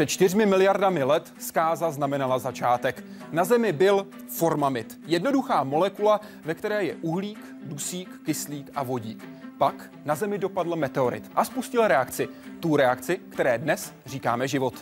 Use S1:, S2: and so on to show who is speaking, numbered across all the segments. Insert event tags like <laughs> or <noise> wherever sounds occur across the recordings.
S1: Před čtyřmi miliardami let zkáza znamenala začátek. Na Zemi byl formamid. Jednoduchá molekula, ve které je uhlík, dusík, kyslík a vodík. Pak na Zemi dopadl meteorit a spustil reakci. Tu reakci, které dnes říkáme život.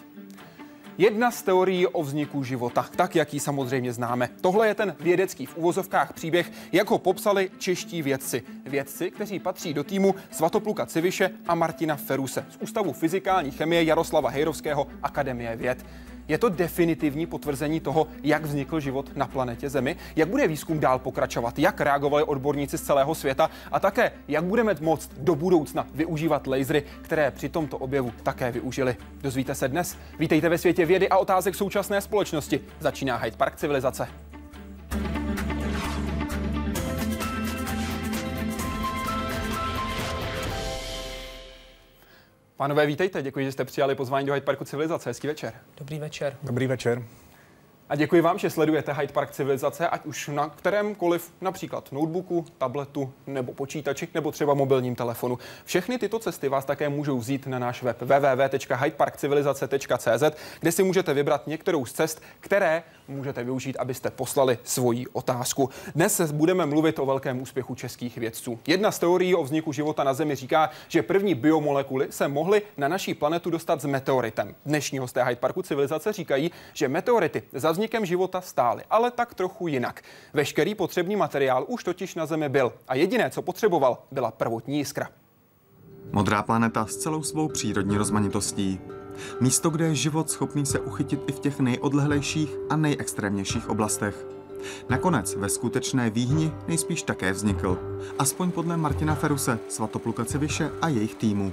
S1: Jedna z teorií o vzniku života, tak jak ji samozřejmě známe. Tohle je ten vědecký v uvozovkách příběh, jak ho popsali čeští vědci. Vědci, kteří patří do týmu Svatopluka Civiše a Martina Feruse z Ústavu fyzikální chemie Jaroslava Hejrovského Akademie věd. Je to definitivní potvrzení toho, jak vznikl život na planetě Zemi, jak bude výzkum dál pokračovat, jak reagovali odborníci z celého světa a také, jak budeme moct do budoucna využívat lasery, které při tomto objevu také využili. Dozvíte se dnes. Vítejte ve světě vědy a otázek současné společnosti. Začíná Hyde Park civilizace. Pánové, vítejte. Děkuji, že jste přijali pozvání do Hyde Parku Civilizace. Hezký večer.
S2: Dobrý večer.
S3: Dobrý večer.
S1: A děkuji vám, že sledujete Hyde Park Civilizace, ať už na kterémkoliv, například notebooku, tabletu nebo počítači, nebo třeba mobilním telefonu. Všechny tyto cesty vás také můžou vzít na náš web www.hydeparkcivilizace.cz, kde si můžete vybrat některou z cest, které můžete využít, abyste poslali svoji otázku. Dnes budeme mluvit o velkém úspěchu českých vědců. Jedna z teorií o vzniku života na Zemi říká, že první biomolekuly se mohly na naší planetu dostat s meteoritem. Dnešní hosté Hyde Parku civilizace říkají, že meteority za vznikem života stály, ale tak trochu jinak. Veškerý potřebný materiál už totiž na Zemi byl a jediné, co potřeboval, byla prvotní jiskra.
S4: Modrá planeta s celou svou přírodní rozmanitostí. Místo, kde je život schopný se uchytit i v těch nejodlehlejších a nejextrémnějších oblastech. Nakonec ve skutečné výhni nejspíš také vznikl. Aspoň podle Martina Feruse, Svatopluka Ceviše a jejich týmu.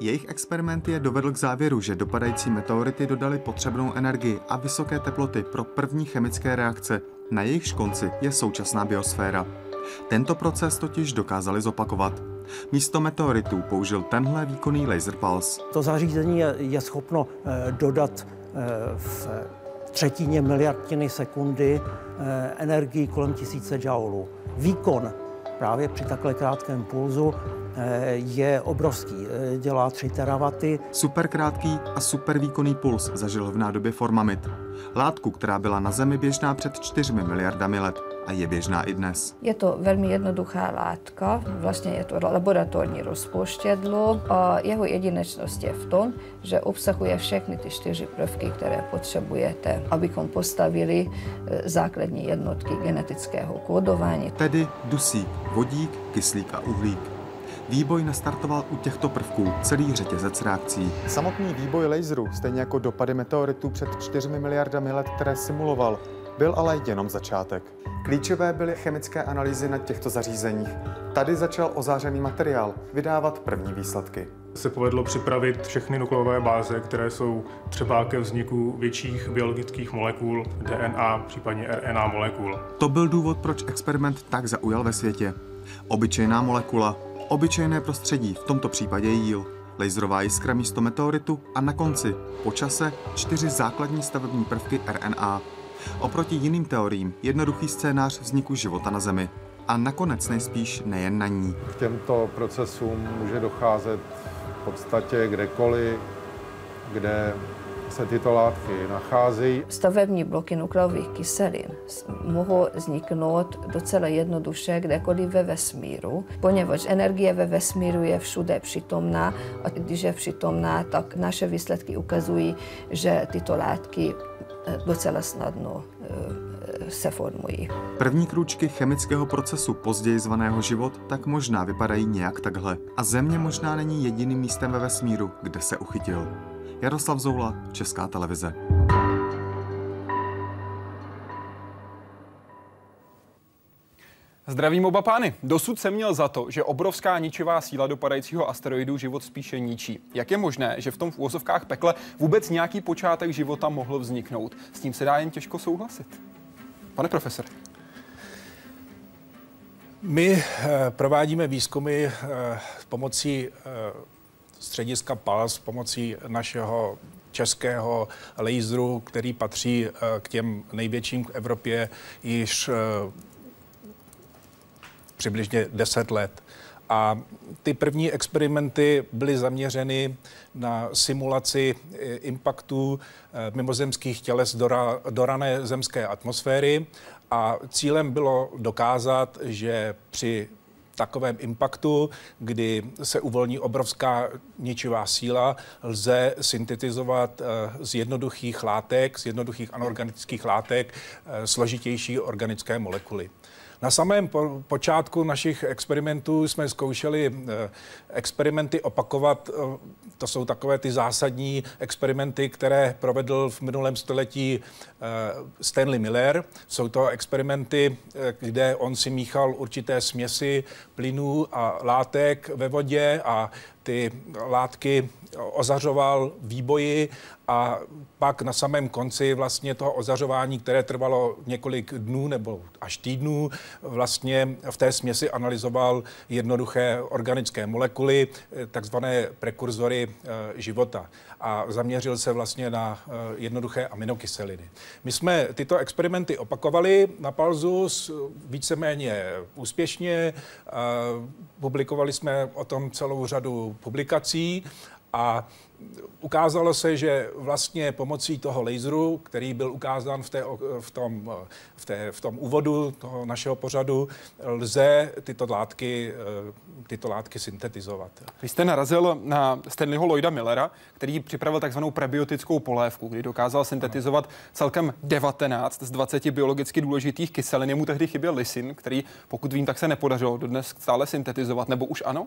S4: Jejich experiment je dovedl k závěru, že dopadající meteority dodali potřebnou energii a vysoké teploty pro první chemické reakce. Na jejich konci je současná biosféra. Tento proces totiž dokázali zopakovat. Místo meteoritů použil tenhle výkonný laser pulse.
S2: To zařízení je, je schopno eh, dodat eh, v třetině miliardiny sekundy eh, energii kolem tisíce joulů. Výkon právě při takhle krátkém pulzu je obrovský. Dělá 3 teravaty.
S4: Superkrátký a supervýkonný puls zažil v nádobě formamid. Látku, která byla na Zemi běžná před 4 miliardami let a je běžná i dnes.
S5: Je to velmi jednoduchá látka, vlastně je to laboratorní rozpouštědlo a jeho jedinečnost je v tom, že obsahuje všechny ty čtyři prvky, které potřebujete, abychom postavili e, základní jednotky genetického kódování.
S4: Tedy dusík, vodík, kyslík a uhlík. Výboj nastartoval u těchto prvků celý řetězec reakcí.
S3: Samotný výboj laseru, stejně jako dopady meteoritů před 4 miliardami let, které simuloval, byl ale jenom začátek. Klíčové byly chemické analýzy na těchto zařízeních. Tady začal ozářený materiál vydávat první výsledky.
S6: Se povedlo připravit všechny nukleové báze, které jsou třeba ke vzniku větších biologických molekul, DNA, případně RNA molekul.
S4: To byl důvod, proč experiment tak zaujal ve světě. Obyčejná molekula, obyčejné prostředí, v tomto případě jíl, laserová jiskra místo meteoritu a na konci, po čase, čtyři základní stavební prvky RNA. Oproti jiným teoriím jednoduchý scénář vzniku života na Zemi. A nakonec nejspíš nejen na ní.
S7: K těmto procesům může docházet v podstatě kdekoliv, kde se tyto látky nacházejí.
S5: Stavební bloky nukleových kyselin mohou vzniknout docela jednoduše kdekoliv ve vesmíru, poněvadž energie ve vesmíru je všude přítomná a když je přítomná, tak naše výsledky ukazují, že tyto látky docela snadno eh, se formují.
S4: První krůčky chemického procesu, později zvaného život, tak možná vypadají nějak takhle. A Země možná není jediným místem ve vesmíru, kde se uchytil. Jaroslav Zoula, Česká televize.
S1: Zdravím oba pány. Dosud jsem měl za to, že obrovská ničivá síla dopadajícího asteroidu život spíše ničí. Jak je možné, že v tom v úvozovkách pekle vůbec nějaký počátek života mohl vzniknout? S tím se dá jen těžko souhlasit. Pane profesor.
S8: My eh, provádíme výzkumy eh, s pomocí eh, střediska PALS, pomocí našeho českého laseru, který patří k těm největším v Evropě již přibližně 10 let. A ty první experimenty byly zaměřeny na simulaci impactů mimozemských těles do, do rané zemské atmosféry a cílem bylo dokázat, že při takovém impaktu, kdy se uvolní obrovská ničivá síla, lze syntetizovat eh, z jednoduchých látek, z jednoduchých anorganických látek složitější organické molekuly. Na samém po, počátku našich experimentů jsme zkoušeli eh, experimenty opakovat. Eh, to jsou takové ty zásadní experimenty, které provedl v minulém století eh, Stanley Miller. Jsou to experimenty, kde on si míchal určité směsi plynů a látek ve vodě a ty látky ozařoval výboji a pak na samém konci vlastně toho ozařování, které trvalo několik dnů nebo až týdnů, vlastně v té směsi analyzoval jednoduché organické molekuly, takzvané prekurzory eh, života a zaměřil se vlastně na eh, jednoduché aminokyseliny. My jsme tyto experimenty opakovali na Palzu víceméně úspěšně, publikovali jsme o tom celou řadu publikací a ukázalo se, že vlastně pomocí toho laseru, který byl ukázán v, té, v, tom, v, té, v tom úvodu toho našeho pořadu, lze tyto látky, tyto látky syntetizovat.
S1: Vy jste narazil na Stanleyho Lloyda Millera, který připravil takzvanou prebiotickou polévku, kdy dokázal syntetizovat celkem 19 z 20 biologicky důležitých kyselin. Jemu tehdy chyběl lysin, který, pokud vím, tak se nepodařilo dodnes stále syntetizovat, nebo už ano?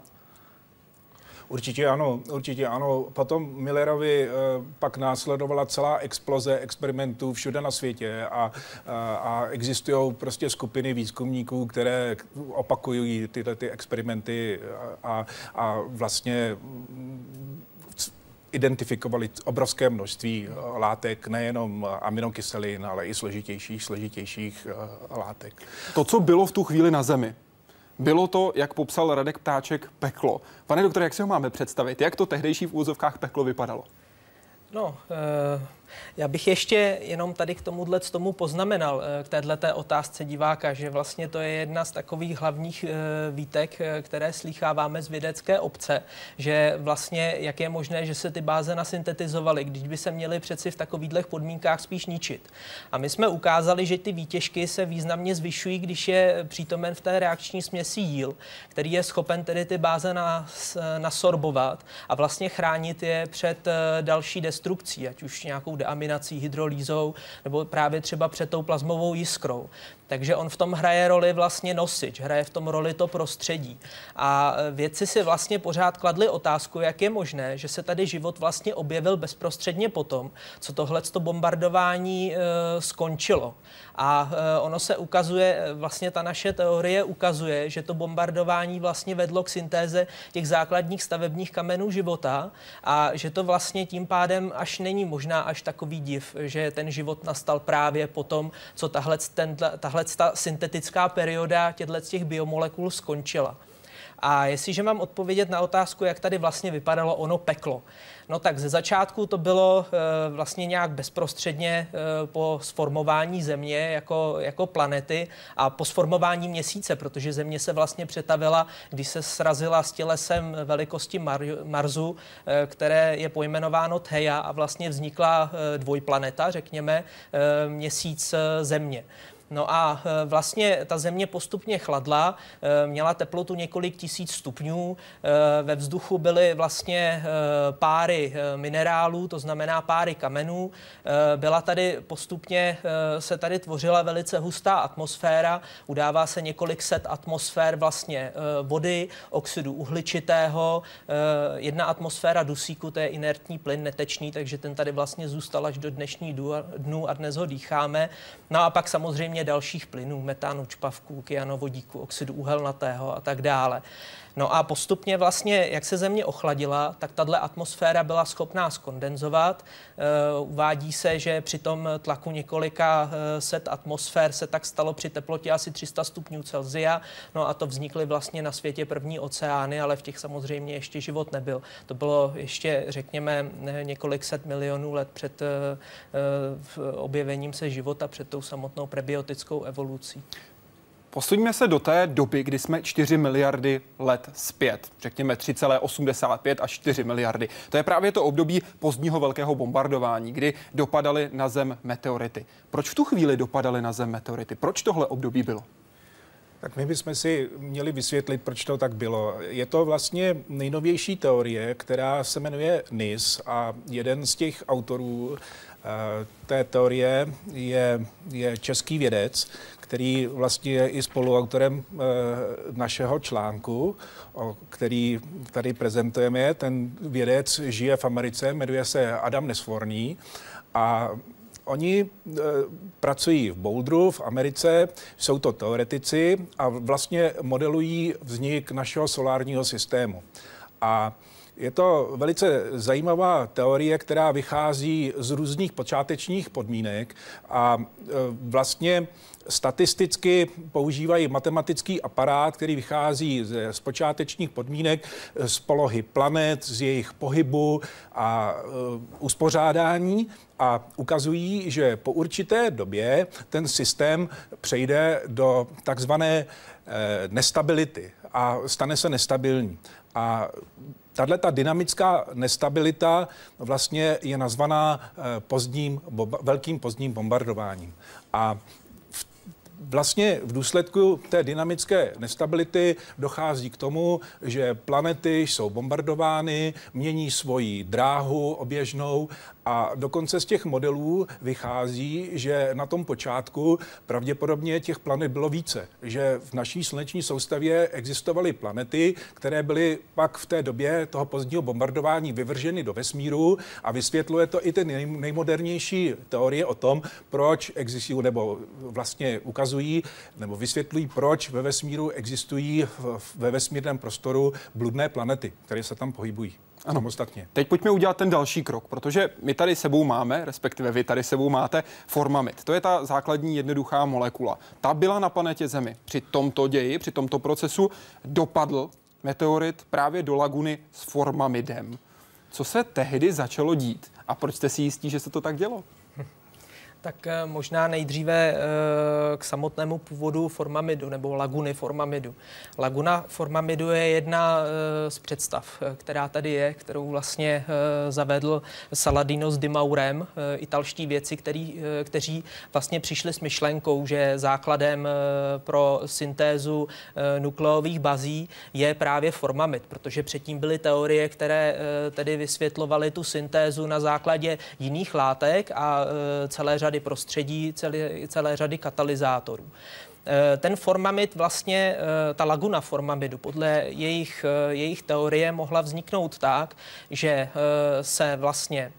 S8: Určitě ano, určitě ano. Potom Millerovi eh, pak následovala celá exploze experimentů všude na světě a, a, a existují prostě skupiny výzkumníků, které opakují tyhle ty experimenty a, a vlastně identifikovali obrovské množství eh, látek, nejenom aminokyselin, ale i složitějších, složitějších eh, látek.
S1: To, co bylo v tu chvíli na Zemi, bylo to, jak popsal Radek Ptáček, peklo. Pane doktore, jak si ho máme představit? Jak to tehdejší v úzovkách peklo vypadalo?
S9: No, uh já bych ještě jenom tady k tomuhle tomu poznamenal, eh, k této otázce diváka, že vlastně to je jedna z takových hlavních eh, výtek, eh, které slýcháváme z vědecké obce, že vlastně jak je možné, že se ty báze nasyntetizovaly, když by se měly přeci v takových podmínkách spíš ničit. A my jsme ukázali, že ty výtěžky se významně zvyšují, když je přítomen v té reakční směsi jíl, který je schopen tedy ty báze nas, nasorbovat a vlastně chránit je před další destrukcí, ať už nějakou deaminací, hydrolýzou nebo právě třeba před tou plazmovou jiskrou. Takže on v tom hraje roli vlastně nosič, hraje v tom roli to prostředí. A e, vědci si vlastně pořád kladli otázku, jak je možné, že se tady život vlastně objevil bezprostředně potom, co tohle bombardování e, skončilo. A e, ono se ukazuje, e, vlastně ta naše teorie ukazuje, že to bombardování vlastně vedlo k syntéze těch základních stavebních kamenů života a že to vlastně tím pádem až není možná až takový div, že ten život nastal právě potom, co tahle, ten, tahle ta syntetická perioda těchto těch biomolekul skončila. A jestliže mám odpovědět na otázku, jak tady vlastně vypadalo ono peklo, no tak ze začátku to bylo e, vlastně nějak bezprostředně e, po sformování Země jako, jako planety a po sformování měsíce, protože Země se vlastně přetavila, když se srazila s tělesem velikosti Mar- Marsu, e, které je pojmenováno Theia a vlastně vznikla dvojplaneta, řekněme, měsíc Země. No a e, vlastně ta země postupně chladla, e, měla teplotu několik tisíc stupňů, e, ve vzduchu byly vlastně páry minerálů, to znamená páry kamenů. Byla tady postupně, se tady tvořila velice hustá atmosféra, udává se několik set atmosfér vlastně vody, oxidu uhličitého, jedna atmosféra dusíku, to je inertní plyn, netečný, takže ten tady vlastně zůstal až do dnešní dnu a dnes ho dýcháme. No a pak samozřejmě dalších plynů, metánu, čpavků, kyanovodíku, oxidu uhelnatého a tak dále. No a postupně vlastně, jak se země ochladila, tak tahle atmosféra byla schopná skondenzovat. Uh, uvádí se, že při tom tlaku několika uh, set atmosfér se tak stalo při teplotě asi 300 stupňů Celzia. No a to vznikly vlastně na světě první oceány, ale v těch samozřejmě ještě život nebyl. To bylo ještě, řekněme, několik set milionů let před objevením se života, před tou samotnou prebiotickou evolucí.
S1: Posuňme se do té doby, kdy jsme 4 miliardy let zpět, řekněme 3,85 až 4 miliardy. To je právě to období pozdního velkého bombardování, kdy dopadaly na Zem meteority. Proč v tu chvíli dopadaly na Zem meteority? Proč tohle období bylo?
S8: Tak my bychom si měli vysvětlit, proč to tak bylo. Je to vlastně nejnovější teorie, která se jmenuje NIS a jeden z těch autorů eh, té teorie je, je český vědec, který vlastně je i spoluautorem eh, našeho článku, který tady prezentujeme. Ten vědec žije v Americe, jmenuje se Adam Nesforný a Oni e, pracují v Boulderu v Americe, jsou to teoretici a vlastně modelují vznik našeho solárního systému. A je to velice zajímavá teorie, která vychází z různých počátečních podmínek a e, vlastně statisticky používají matematický aparát, který vychází z, z počátečních podmínek, z polohy planet, z jejich pohybu a uh, uspořádání a ukazují, že po určité době ten systém přejde do takzvané uh, nestability a stane se nestabilní. A Tahle ta dynamická nestabilita vlastně je nazvaná eh, pozdním, velkým pozdním bombardováním. A vlastně v důsledku té dynamické nestability dochází k tomu, že planety jsou bombardovány, mění svoji dráhu oběžnou a dokonce z těch modelů vychází, že na tom počátku pravděpodobně těch planet bylo více. Že v naší sluneční soustavě existovaly planety, které byly pak v té době toho pozdního bombardování vyvrženy do vesmíru a vysvětluje to i ty nejmodernější teorie o tom, proč existují, nebo vlastně ukazují, nebo vysvětlují, proč ve vesmíru existují ve vesmírném prostoru bludné planety, které se tam pohybují. Ano. Samostatně.
S1: Teď pojďme udělat ten další krok, protože my tady sebou máme, respektive vy tady sebou máte formamid. To je ta základní jednoduchá molekula. Ta byla na planetě Zemi. Při tomto ději, při tomto procesu dopadl meteorit právě do laguny s formamidem. Co se tehdy začalo dít a proč jste si jistí, že se to tak dělo?
S9: Tak eh, možná nejdříve eh, k samotnému původu formamidu nebo laguny formamidu. Laguna formamidu je jedna eh, z představ, která tady je, kterou vlastně zavedl Saladino s Dimaurem, italští věci, který, kteří vlastně přišli s myšlenkou, že základem pro syntézu nukleových bazí je právě formamid, protože předtím byly teorie, které tedy vysvětlovaly tu syntézu na základě jiných látek a celé řady prostředí, celé, celé řady katalyzátorů. Eh, ten formamid vlastně, eh, ta laguna formamidu, podle jejich, eh, jejich teorie mohla vzniknout tak, že se vlastně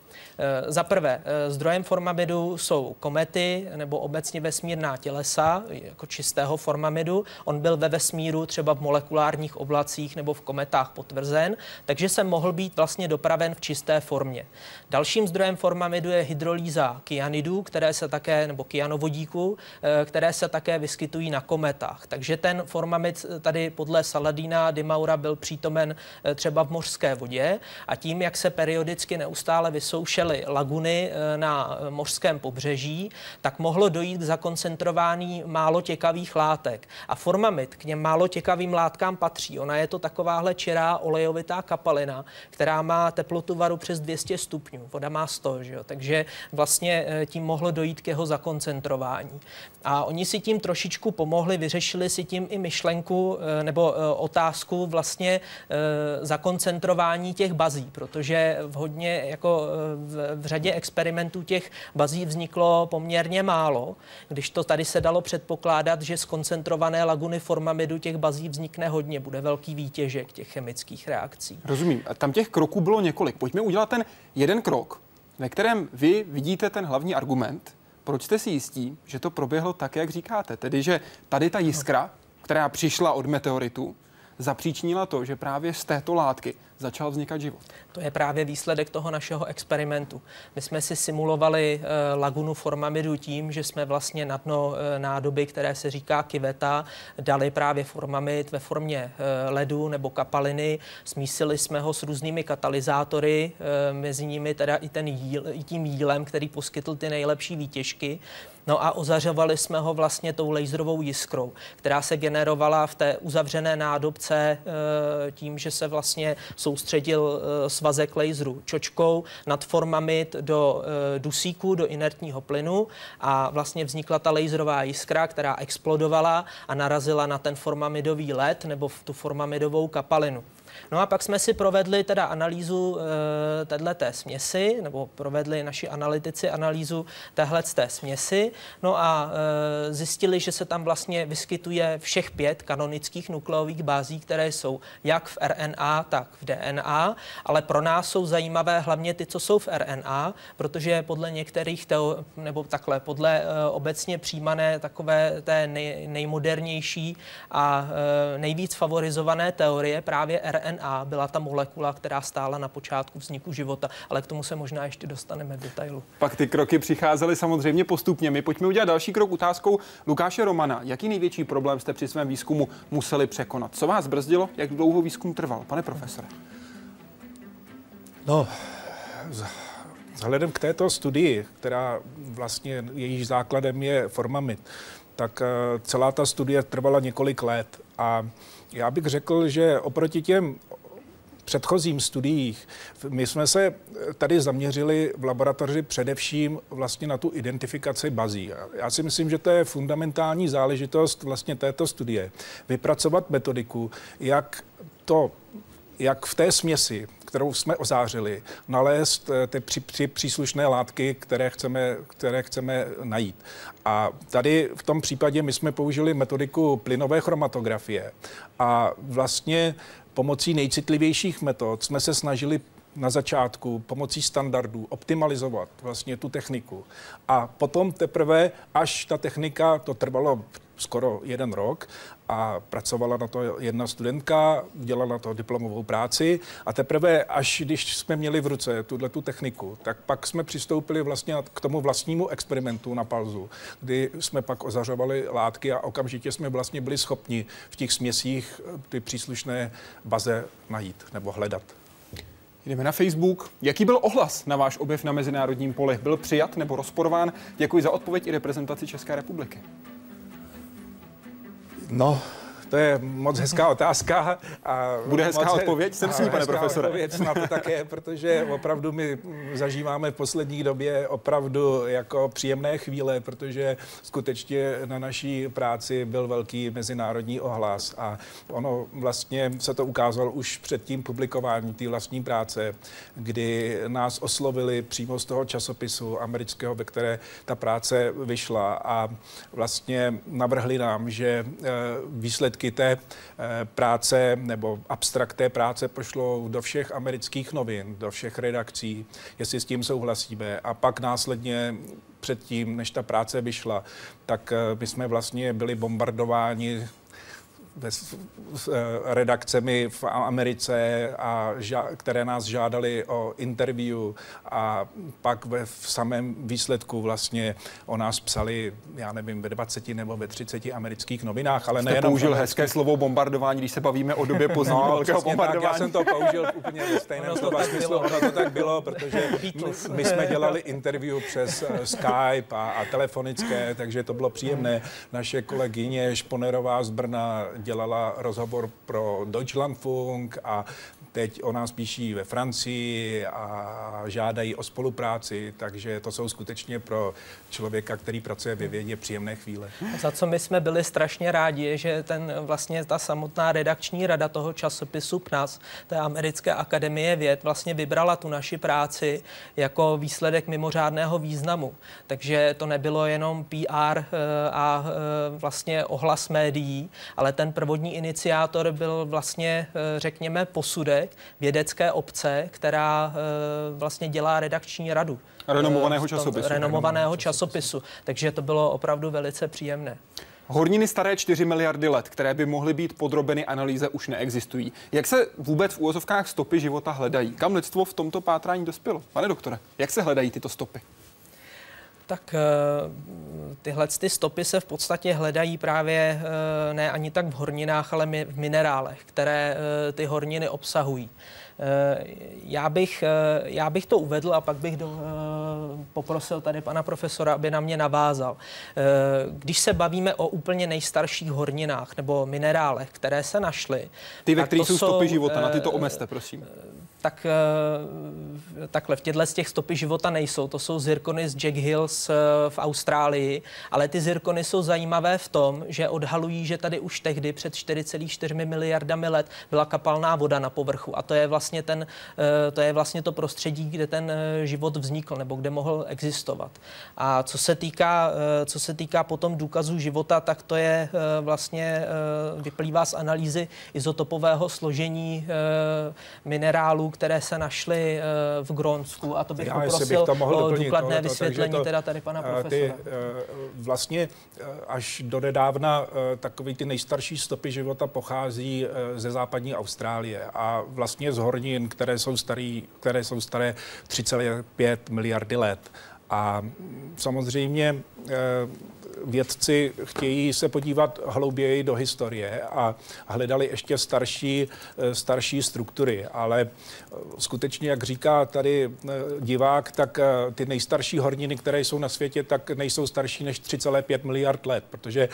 S9: za prvé, eh, zdrojem formamidu jsou komety nebo obecně vesmírná tělesa, jako čistého formamidu. On byl ve vesmíru třeba v molekulárních oblacích nebo v kometách potvrzen, takže se mohl být vlastně dopraven v čisté formě. Dalším zdrojem formamidu je hydrolýza kyanidů, které se také, nebo kyanovodíků, eh, které se také vyskytují na kometách. Takže ten formamid tady podle Saladina Dimaura byl přítomen třeba v mořské vodě a tím, jak se periodicky neustále vysoušel vytvořily laguny eh, na mořském pobřeží, tak mohlo dojít k zakoncentrování málo těkavých látek. A formamid k něm málo těkavým látkám patří. Ona je to takováhle čirá olejovitá kapalina, která má teplotu varu přes 200 stupňů. Voda má 100, že jo? takže vlastně eh, tím mohlo dojít k jeho zakoncentrování. A oni si tím trošičku pomohli, vyřešili si tím i myšlenku eh, nebo otázku vlastně zakoncentrování těch bazí, protože v hodně jako v v řadě experimentů těch bazí vzniklo poměrně málo, když to tady se dalo předpokládat, že z koncentrované laguny formamidu těch bazí vznikne hodně, bude velký výtěžek těch chemických reakcí.
S1: Rozumím. Tam těch kroků bylo několik. Pojďme udělat ten jeden krok, ve kterém vy vidíte ten hlavní argument, proč jste si jistí, že to proběhlo tak, jak říkáte? Tedy, že tady ta jiskra, která přišla od meteoritu, zapříčinila to, že právě z této látky začal vznikat život.
S9: To je právě výsledek toho našeho experimentu. My jsme si simulovali e, lagunu formamidu tím, že jsme vlastně na dno e, nádoby, které se říká kiveta, dali právě formamid ve formě e, ledu nebo kapaliny. Smísili jsme ho s různými katalyzátory, mezi nimi teda i, ten jíl, i tím jílem, který poskytl ty nejlepší výtěžky. No a ozařovali jsme ho vlastně tou laserovou jiskrou, která se generovala v té uzavřené nádobce tím, že se vlastně soustředil eh, svazek laseru čočkou nad formamid do eh, dusíku, do inertního plynu a vlastně vznikla ta laserová jiskra, která explodovala a narazila na ten formamidový led nebo v tu formamidovou kapalinu. No a pak jsme si provedli teda analýzu e, téhleté směsi, nebo provedli naši analytici analýzu téhle té směsi, no a e, zjistili, že se tam vlastně vyskytuje všech pět kanonických nukleových bází, které jsou jak v RNA, tak v DNA, ale pro nás jsou zajímavé hlavně ty, co jsou v RNA, protože podle některých, teo, nebo takhle, podle e, obecně přijímané takové té nej, nejmodernější a e, nejvíc favorizované teorie právě RNA RNA byla ta molekula, která stála na počátku vzniku života, ale k tomu se možná ještě dostaneme v detailu.
S1: Pak ty kroky přicházely samozřejmě postupně. My pojďme udělat další krok otázkou Lukáše Romana. Jaký největší problém jste při svém výzkumu museli překonat? Co vás brzdilo? Jak dlouho výzkum trval? Pane profesore.
S8: No, vzhledem k této studii, která vlastně jejíž základem je formamid, tak eh, celá ta studie trvala několik let a já bych řekl, že oproti těm předchozím studiích my jsme se tady zaměřili v laboratoři především vlastně na tu identifikaci bazí. Já si myslím, že to je fundamentální záležitost vlastně této studie. Vypracovat metodiku, jak to jak v té směsi, kterou jsme ozářili, nalézt eh, ty při, při, příslušné látky, které chceme, které chceme najít. A tady v tom případě my jsme použili metodiku plynové chromatografie a vlastně pomocí nejcitlivějších metod jsme se snažili na začátku pomocí standardů optimalizovat vlastně tu techniku. A potom teprve, až ta technika, to trvalo skoro jeden rok a pracovala na to jedna studentka, dělala to diplomovou práci a teprve až když jsme měli v ruce tuhle tu techniku, tak pak jsme přistoupili vlastně k tomu vlastnímu experimentu na palzu, kdy jsme pak ozařovali látky a okamžitě jsme vlastně byli schopni v těch směsích ty příslušné baze najít nebo hledat.
S1: Jdeme na Facebook. Jaký byl ohlas na váš objev na mezinárodním poli? Byl přijat nebo rozporován? Děkuji za odpověď i reprezentaci České republiky.
S8: No, to je moc hezká otázka.
S1: A Bude hezká moc odpověď? Jsem s ní, pane profesore.
S8: Odpověď na to také, protože opravdu my zažíváme v poslední době opravdu jako příjemné chvíle, protože skutečně na naší práci byl velký mezinárodní ohlas a ono vlastně se to ukázalo už před tím publikováním té vlastní práce, kdy nás oslovili přímo z toho časopisu amerického, ve které ta práce vyšla a vlastně navrhli nám, že eh, výsledky výsledky té eh, práce nebo abstrakt té práce pošlo do všech amerických novin, do všech redakcí, jestli s tím souhlasíme. A pak následně předtím, než ta práce vyšla, tak eh, my jsme vlastně byli bombardováni s eh, redakcemi v Americe, a ža, které nás žádali o interview a pak ve v samém výsledku vlastně o nás psali, já nevím, ve 20 nebo ve 30 amerických novinách, ale
S1: nejenom... použil hezké slovo bombardování, když se bavíme o době pozdního no, velkého bombardování.
S8: Tak, já jsem to použil úplně ve stejném slova smyslu, ono to tak bylo, protože <laughs> my jsme dělali interview přes uh, Skype a, a telefonické, takže to bylo příjemné. Naše kolegyně Šponerová z Brna dělala rozhovor pro Deutschlandfunk a teď o nás píší ve Francii a žádají o spolupráci, takže to jsou skutečně pro člověka, který pracuje ve vědě, příjemné chvíle.
S9: Za co my jsme byli strašně rádi, že ten vlastně ta samotná redakční rada toho časopisu PNAS, té americké akademie věd, vlastně vybrala tu naši práci jako výsledek mimořádného významu. Takže to nebylo jenom PR eh, a eh, vlastně ohlas médií, ale ten prvodní iniciátor byl vlastně, eh, řekněme, posudek vědecké obce, která vlastně dělá redakční radu.
S1: Renomovaného časopisu.
S9: Renomovaného časopisu. Takže to bylo opravdu velice příjemné.
S1: Horniny staré 4 miliardy let, které by mohly být podrobeny analýze, už neexistují. Jak se vůbec v úvozovkách stopy života hledají? Kam lidstvo v tomto pátrání dospělo? Pane doktore, jak se hledají tyto stopy?
S9: Tak eh, tyhle ty stopy se v podstatě hledají právě eh, ne ani tak v horninách, ale v minerálech, které eh, ty horniny obsahují. Já bych, já bych to uvedl a pak bych do, poprosil tady pana profesora, aby na mě navázal. Když se bavíme o úplně nejstarších horninách nebo minerálech, které se našly.
S1: Ty, ve kterých jsou stopy života, na tyto omezte, prosím
S9: tak eh, takhle v těchto z těch stopy života nejsou. To jsou zirkony z Jack Hills eh, v Austrálii, ale ty zirkony jsou zajímavé v tom, že odhalují, že tady už tehdy před 4,4 miliardami let byla kapalná voda na povrchu a to je vlastně ten, eh, to je vlastně to prostředí, kde ten život vznikl nebo kde mohl existovat. A co se týká, co se týká potom důkazů života, tak to je vlastně vyplývá z analýzy izotopového složení které se našly eh, v Grónsku. A to bych Já, poprosil bych to mohl o důkladné tohleto, vysvětlení to, teda tady pana profesora. Ty, eh,
S8: vlastně eh, až do nedávna takový ty nejstarší stopy života pochází ze západní Austrálie a vlastně z hornin, které jsou, starý, které jsou staré 3,5 miliardy let. A samozřejmě vědci chtějí se podívat hlouběji do historie a hledali ještě starší, eh, starší struktury, ale eh, skutečně, jak říká tady eh, divák, tak ty nejstarší horniny, které jsou na světě, tak nejsou starší než 3,5 miliard let, protože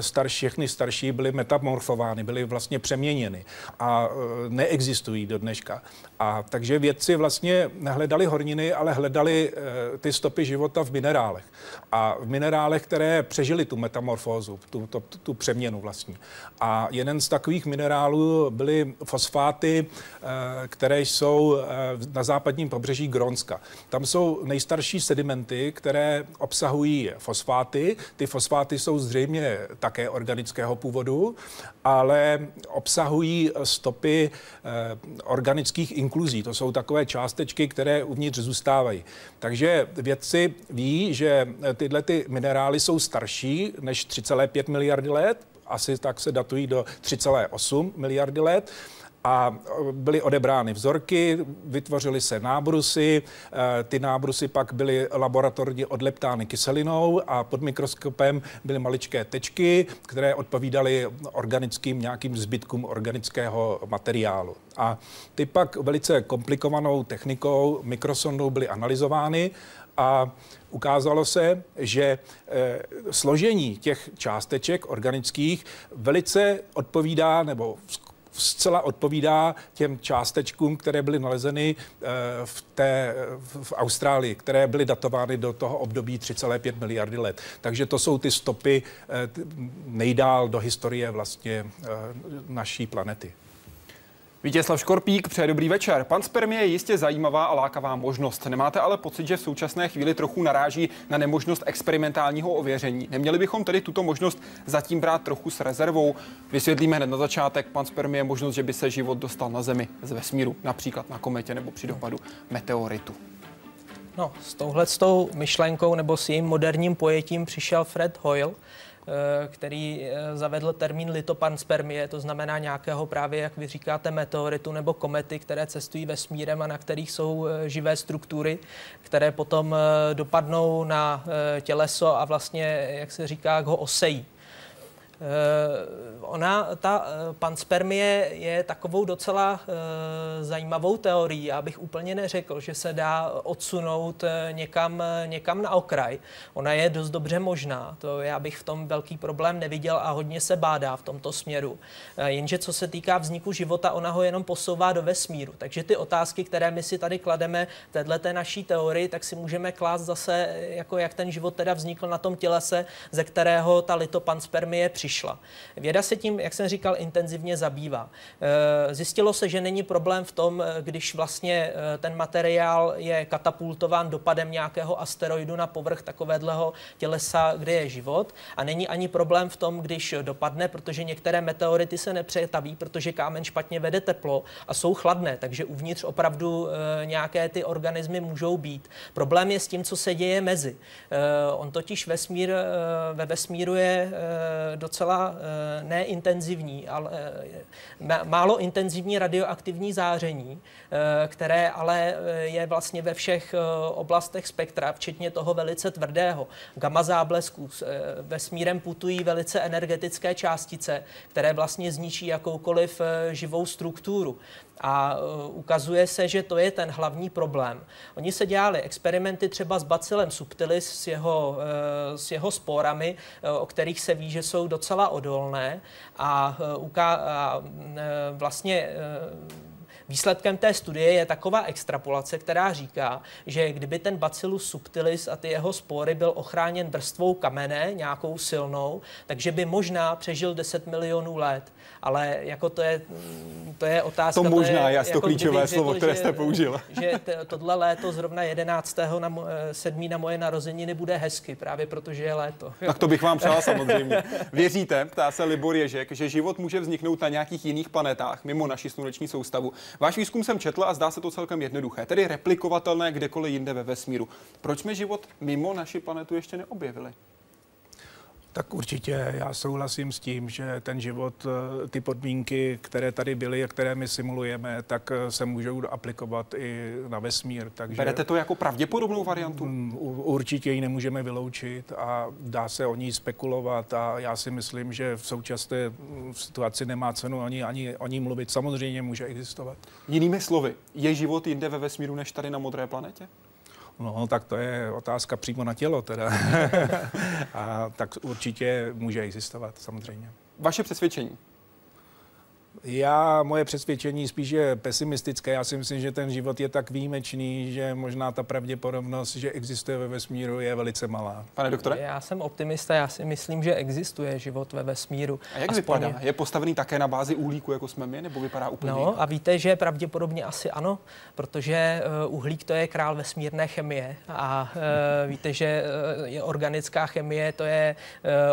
S8: starší, všechny starší byly metamorfovány, byly vlastně přeměněny a neexistují do dneška. A takže vědci vlastně nehledali horniny, ale hledali ty stopy života v minerálech. A v minerálech, které přežili tu metamorfózu, tu, tu, tu přeměnu vlastní. A jeden z takových minerálů byly fosfáty, eh, které jsou eh, na západním pobřeží Grónska. Tam jsou nejstarší sedimenty, které obsahují fosfáty. Ty fosfáty jsou zřejmě také organického původu, ale obsahují stopy organických inkluzí. To jsou takové částečky, které uvnitř zůstávají. Takže vědci ví, že tyhle ty minerály jsou starší než 3,5 miliardy let, asi tak se datují do 3,8 miliardy let a byly odebrány vzorky, vytvořily se nábrusy, e, ty nábrusy pak byly laboratorně odleptány kyselinou a pod mikroskopem byly maličké tečky, které odpovídaly organickým nějakým zbytkům organického materiálu. A ty pak velice komplikovanou technikou mikrosondou byly analyzovány a ukázalo se, že e, složení těch částeček organických velice odpovídá nebo zcela odpovídá těm částečkům, které byly nalezeny eh, v, té, v Austrálii, které byly datovány do toho období 3,5 miliardy let. Takže to jsou ty stopy eh, nejdál do historie vlastně naší planety.
S1: Vítězslav Škorpík, přeje dobrý večer. Pan spermie je jistě zajímavá a lákavá možnost. Nemáte ale pocit, že v současné chvíli trochu naráží na nemožnost experimentálního ověření? Neměli bychom tedy tuto možnost zatím brát trochu s rezervou? Vysvětlíme hned na začátek. Pan spermie je možnost, že by se život dostal na Zemi z vesmíru, například na kometě nebo při dopadu meteoritu.
S9: No, s touhle s tou myšlenkou nebo s jejím moderním pojetím přišel Fred Hoyle, který eh, zavedl termín litopanspermie, to znamená nějakého právě, jak vy říkáte, meteoritu nebo komety, které cestují vesmírem a na kterých jsou eh, živé struktury, které potom dopadnou na těleso a vlastně, jak se říká, ho osejí. Uh, ona, ta uh, panspermie je takovou docela uh, zajímavou teorií. Já bych úplně neřekl, že se dá odsunout někam, někam na okraj. Ona je dost dobře možná. To já bych v tom velký problém neviděl a hodně se bádá v tomto směru. Jenže co se týká vzniku života, ona ho jenom posouvá do vesmíru. Takže ty otázky, které my si tady klademe v této naší teorii, tak si můžeme klást zase, jako jak ten život teda vznikl na tom tělese, ze kterého ta litopanspermie přišla přišla. Věda se tím, jak jsem říkal, intenzivně zabývá. Zjistilo se, že není problém v tom, když vlastně ten materiál je katapultován dopadem nějakého asteroidu na povrch takového tělesa, kde je život. A není ani problém v tom, když dopadne, protože některé meteority se nepřetaví, protože kámen špatně vede teplo a jsou chladné, takže uvnitř opravdu nějaké ty organismy můžou být. Problém je s tím, co se děje mezi. On totiž vesmír, ve vesmíru je docela neintenzivní, ale málo intenzivní radioaktivní záření, které ale je vlastně ve všech oblastech spektra, včetně toho velice tvrdého. Gamma záblesků vesmírem putují velice energetické částice, které vlastně zničí jakoukoliv živou strukturu. A ukazuje se, že to je ten hlavní problém. Oni se dělali experimenty třeba s bacilem subtilis, s jeho, s jeho sporami, o kterých se ví, že jsou docela odolné a, a vlastně Výsledkem té studie je taková extrapolace, která říká, že kdyby ten Bacillus subtilis a ty jeho spory byl ochráněn vrstvou kamene, nějakou silnou, takže by možná přežil 10 milionů let. Ale jako to je, to je otázka.
S1: To možná
S9: to je,
S1: to jako klíčové řekl, slovo, které jste použil.
S9: Že t- tohle léto zrovna 11. na mo- 7. na moje narozeniny bude hezky, právě protože je léto. <laughs>
S1: Tak to bych vám přál samozřejmě. Věříte, ptá se Libor Ježek, že život může vzniknout na nějakých jiných planetách, mimo naši sluneční soustavu. Váš výzkum jsem četl a zdá se to celkem jednoduché, tedy replikovatelné kdekoliv jinde ve vesmíru. Proč jsme život mimo naši planetu ještě neobjevili?
S8: Tak určitě já souhlasím s tím, že ten život, eh, ty podmínky, které tady byly a které my simulujeme, tak eh, se můžou aplikovat i na vesmír.
S1: Takže Berete to jako pravděpodobnou variantu? Mm,
S8: určitě ji nemůžeme vyloučit a dá se o ní spekulovat a já si myslím, že v současné mm, situaci nemá cenu ani, ani o ní mluvit. Samozřejmě může existovat.
S1: Jinými slovy, je život jinde ve vesmíru než tady na modré planetě?
S8: No, tak to je otázka přímo na tělo teda. <laughs> a tak určitě může existovat, samozřejmě.
S1: Vaše přesvědčení?
S8: Já, moje přesvědčení spíš je pesimistické. Já si myslím, že ten život je tak výjimečný, že možná ta pravděpodobnost, že existuje ve vesmíru, je velice malá.
S1: Pane doktore?
S9: Já jsem optimista, já si myslím, že existuje život ve vesmíru.
S1: A jak Aspoň... vypadá? Je postavený také na bázi uhlíku, jako jsme my, nebo vypadá úplně
S9: No
S1: jinak?
S9: a víte, že pravděpodobně asi ano, protože uh, uhlík to je král vesmírné chemie a uh, <laughs> víte, že uh, je organická chemie, to je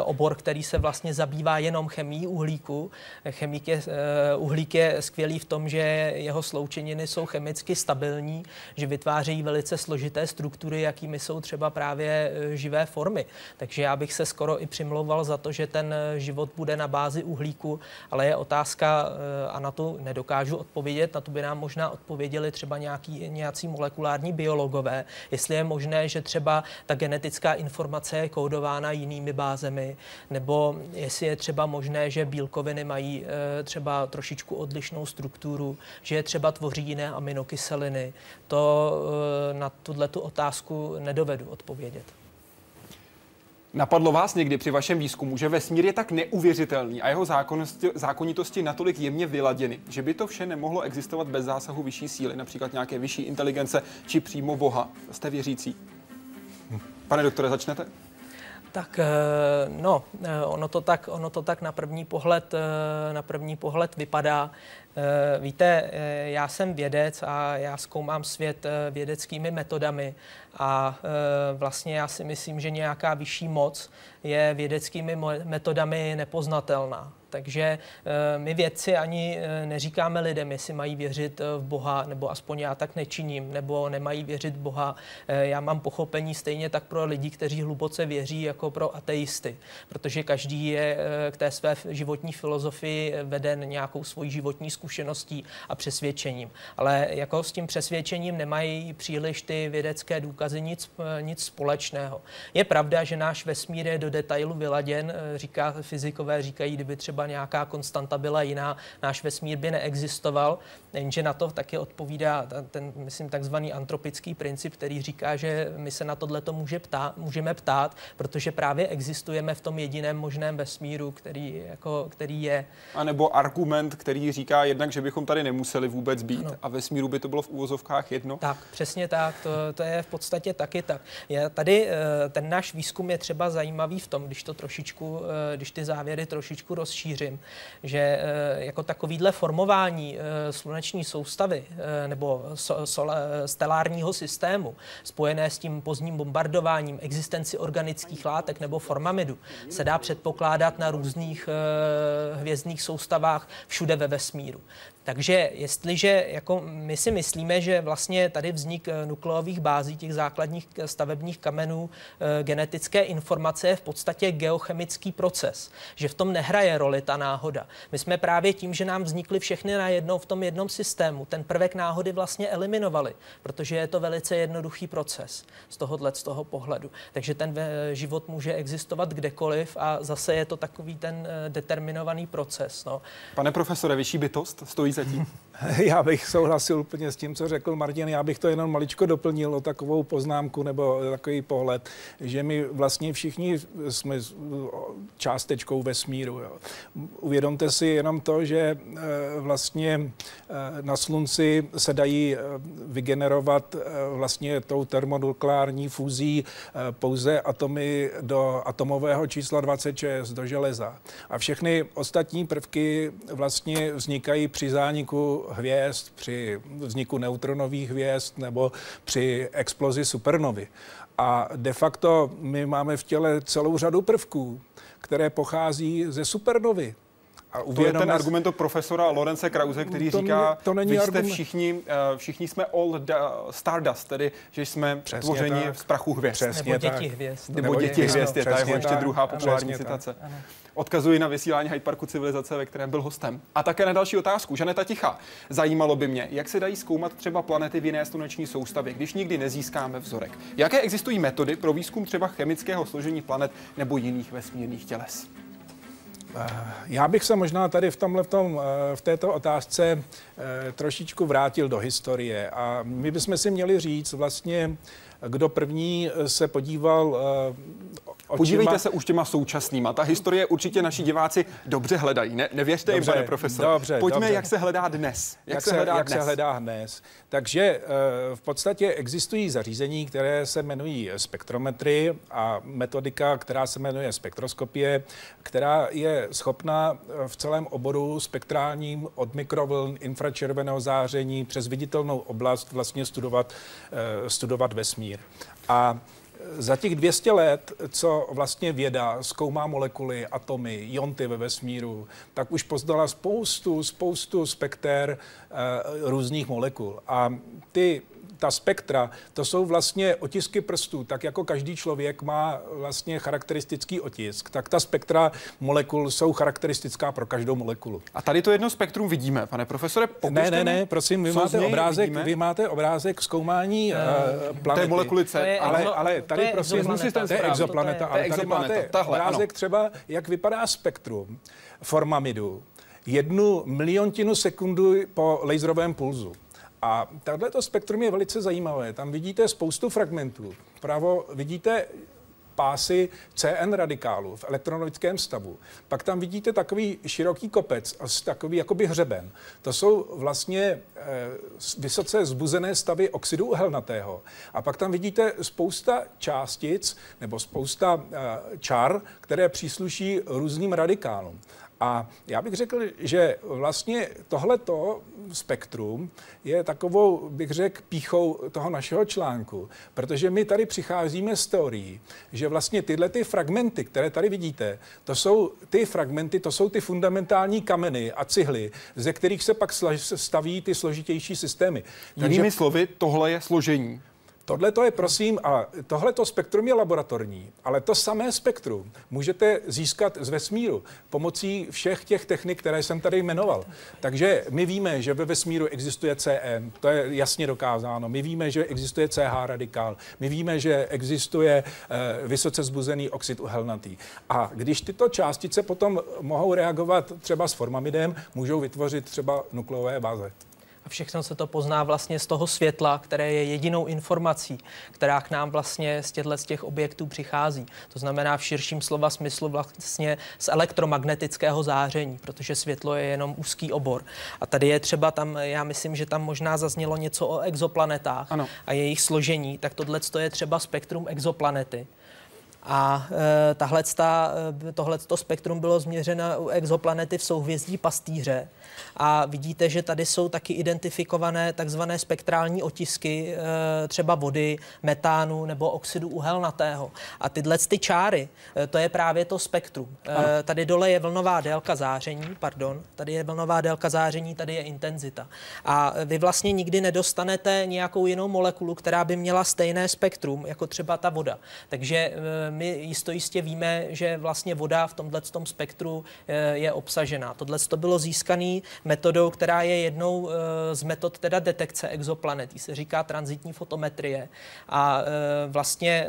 S9: obor, který se vlastně zabývá jenom chemií uhlíku. Chemik je Eh, uhlík je skvělý v tom, že jeho sloučeniny jsou chemicky stabilní, že vytvářejí velice složité struktury, jakými jsou třeba právě eh, živé formy. Takže já bych se skoro i přimlouval za to, že ten eh, život bude na bázi uhlíku, ale je otázka, a na to nedokážu odpovědět, na to by nám možná odpověděli třeba nějaký, nějací molekulární biologové, jestli je možné, že třeba ta genetická informace je kódována jinými bázemi, nebo jestli je třeba možné, že bílkoviny mají třeba trošičku odlišnou strukturu, že je třeba tvoří jiné aminokyseliny. To eh, na tuhle tu otázku nedovedu odpovědět.
S1: Napadlo vás někdy při vašem výzkumu, že vesmír je tak neuvěřitelný a jeho zákonitosti natolik jemně vyladěny, že by to vše nemohlo existovat bez zásahu vyšší síly, například nějaké vyšší inteligence či přímo Boha? Jste věřící? Pane doktore, začnete?
S9: Tak eh, no, eh, ono to tak, ono to tak na první pohled, eh, na první pohled vypadá. Víte, já jsem vědec a já zkoumám svět vědeckými metodami a vlastně já si myslím, že nějaká vyšší moc je vědeckými metodami nepoznatelná. Takže eh, my vědci ani eh, neříkáme lidem, jestli mají věřit eh, v Boha, nebo aspoň já tak nečiním, nebo nemají věřit v Boha. Já mám pochopení stejně tak pro lidi, kteří hluboce věří, jako pro ateisty, protože každý je k té své životní filozofii veden nějakou svojí životní zkušeností a přesvědčením. Ale jako s tím přesvědčením nemají příliš ty vědecké důkazy nic, nic společného. Je pravda, že náš vesmír je do detailu vyladěn, říká fyzikové, říkají, kdyby třeba třeba nějaká konstanta byla jiná, náš vesmír by neexistoval, jenže na to taky odpovídá ten, myslím, takzvaný antropický princip, který říká, že my se na tohle to může ptát, můžeme ptát, protože právě existujeme v tom jediném možném vesmíru, který, jako, který je.
S1: A nebo argument, který říká jednak, že bychom tady nemuseli vůbec být ano. a vesmíru by to bylo v úvozovkách jedno.
S9: Tak, přesně tak, to, to je v podstatě taky tak. Je, tady eh, ten náš výzkum je třeba zajímavý v tom, když to trošičku, eh, když ty závěry trošičku rozšířím, že eh, jako takovýhle formování sluneční soustavy nebo stelárního systému spojené s tím pozdním bombardováním, existenci organických látek nebo formamidu se dá předpokládat na různých hvězdných soustavách všude ve vesmíru. Takže jestliže jako my si myslíme, že vlastně tady vznik eh, nukleových bází, těch základních eh, stavebních kamenů, eh, genetické informace je v podstatě geochemický proces, že v tom nehraje roli ta náhoda. My jsme právě tím, že nám vznikly všechny najednou v tom jednom systému, ten prvek náhody vlastně eliminovali, protože je to velice jednoduchý proces z tohohle z toho pohledu. Takže ten život může existovat kdekoliv a zase je to takový ten determinovaný proces. No.
S1: Pane profesore, vyšší bytost stojí zatím? <laughs>
S8: Já bych souhlasil úplně s tím, co řekl Martin. Já bych to jenom maličko doplnil o takovou poznámku nebo takový pohled, že my vlastně všichni jsme částečkou vesmíru. Jo. Uvědomte si jenom to, že eh, vlastně eh, na Slunci se dají eh, vygenerovat vlastně tou termonukleární fúzí pouze atomy do atomového čísla 26, do železa. A všechny ostatní prvky vlastně vznikají při zániku hvězd, při vzniku neutronových hvězd nebo při explozi supernovy. A de facto my máme v těle celou řadu prvků, které pochází ze supernovy.
S1: A to je ten argument profesora Lorence Krause, který to říká, to není vy jste argument. všichni, uh, všichni jsme all da, stardust, tedy že jsme Přesně tvořeni tak. z prachu hvězd.
S9: Přesně Nebo děti hvězd.
S1: Nebo, Nebo děti hvězd, je ta jeho ještě druhá populární citace. Tak. Odkazuji na vysílání Hyde Parku civilizace, ve kterém byl hostem. A také na další otázku. Žaneta Ticha. Zajímalo by mě, jak se dají zkoumat třeba planety v jiné sluneční soustavě, když nikdy nezískáme vzorek. Jaké existují metody pro výzkum třeba chemického složení planet nebo jiných vesmírných těles?
S8: Já bych se možná tady v, tomhle, v této otázce eh, trošičku vrátil do historie. A my bychom si měli říct vlastně, kdo první se podíval
S1: eh, očima... Podívejte se už těma současnýma. Ta historie určitě naši diváci dobře hledají. Ne, nevěřte dobře, jim, pane profesor. Dobře, Pojďme, dobře. jak se hledá dnes.
S8: Jak, jak, se, hledá jak dnes. se hledá dnes. Takže eh, v podstatě existují zařízení, které se jmenují spektrometry a metodika, která se jmenuje spektroskopie, která je schopna eh, v celém oboru spektrálním od mikrovln, infračerveného záření přes viditelnou oblast vlastně studovat, eh, studovat vesmír. A za těch 200 let, co vlastně věda zkoumá molekuly, atomy, jonty ve vesmíru, tak už poznala spoustu, spoustu spekter uh, různých molekul. A ty ta spektra, to jsou vlastně otisky prstů, tak jako každý člověk má vlastně charakteristický otisk, tak ta spektra molekul jsou charakteristická pro každou molekulu.
S1: A tady to jedno spektrum vidíme, pane profesore.
S8: Ne, ne, ne, prosím, vy máte obrázek, vidíme? vy máte obrázek zkoumání uh, planety. To
S1: je molekuly
S8: C. Ale, ale tady to je prosím, to je exoplaneta, ale tady máte Tahle, obrázek ano. třeba, jak vypadá spektrum formamidu jednu miliontinu sekundu po laserovém pulzu. A tohleto spektrum je velice zajímavé. Tam vidíte spoustu fragmentů. Pravo vidíte pásy CN radikálu v elektronovickém stavu. Pak tam vidíte takový široký kopec, takový jakoby hřeben. To jsou vlastně e, vysoce zbuzené stavy oxidu uhelnatého. A pak tam vidíte spousta částic nebo spousta e, čar, které přísluší různým radikálům. A já bych řekl, že vlastně tohleto spektrum je takovou, bych řekl, píchou toho našeho článku, protože my tady přicházíme s teorií, že vlastně tyhle ty fragmenty, které tady vidíte, to jsou ty fragmenty, to jsou ty fundamentální kameny a cihly, ze kterých se pak staví ty složitější systémy.
S1: Jinými Takže... slovy, tohle je složení
S8: Tohle to je, prosím, a tohle to spektrum je laboratorní, ale to samé spektrum můžete získat z vesmíru pomocí všech těch technik, které jsem tady jmenoval. Takže my víme, že ve vesmíru existuje CM, to je jasně dokázáno. My víme, že existuje CH radikál, my víme, že existuje uh, vysoce zbuzený oxid uhelnatý. A když tyto částice potom mohou reagovat třeba s formamidem, můžou vytvořit třeba nukleové báze.
S9: A všechno se to pozná vlastně z toho světla, které je jedinou informací, která k nám vlastně z těchto z těch objektů přichází. To znamená v širším slova smyslu vlastně z elektromagnetického záření, protože světlo je jenom úzký obor. A tady je třeba tam, já myslím, že tam možná zaznělo něco o exoplanetách ano. a jejich složení, tak tohle je třeba spektrum exoplanety. A e, tahle, e, tohleto spektrum bylo změřeno u exoplanety v souhvězdí Pastýře a vidíte, že tady jsou taky identifikované takzvané spektrální otisky eh, třeba vody, metánu nebo oxidu uhelnatého. A tyhle ty čáry, to je právě to spektrum. Ano. Tady dole je vlnová délka záření, pardon, tady je vlnová délka záření, tady je intenzita. A vy vlastně nikdy nedostanete nějakou jinou molekulu, která by měla stejné spektrum, jako třeba ta voda. Takže my jisto jistě víme, že vlastně voda v tomhle spektru je obsažená. Tohle to bylo získané metodou, která je jednou eh, z metod teda detekce exoplanet. Jí se říká transitní fotometrie. A eh, vlastně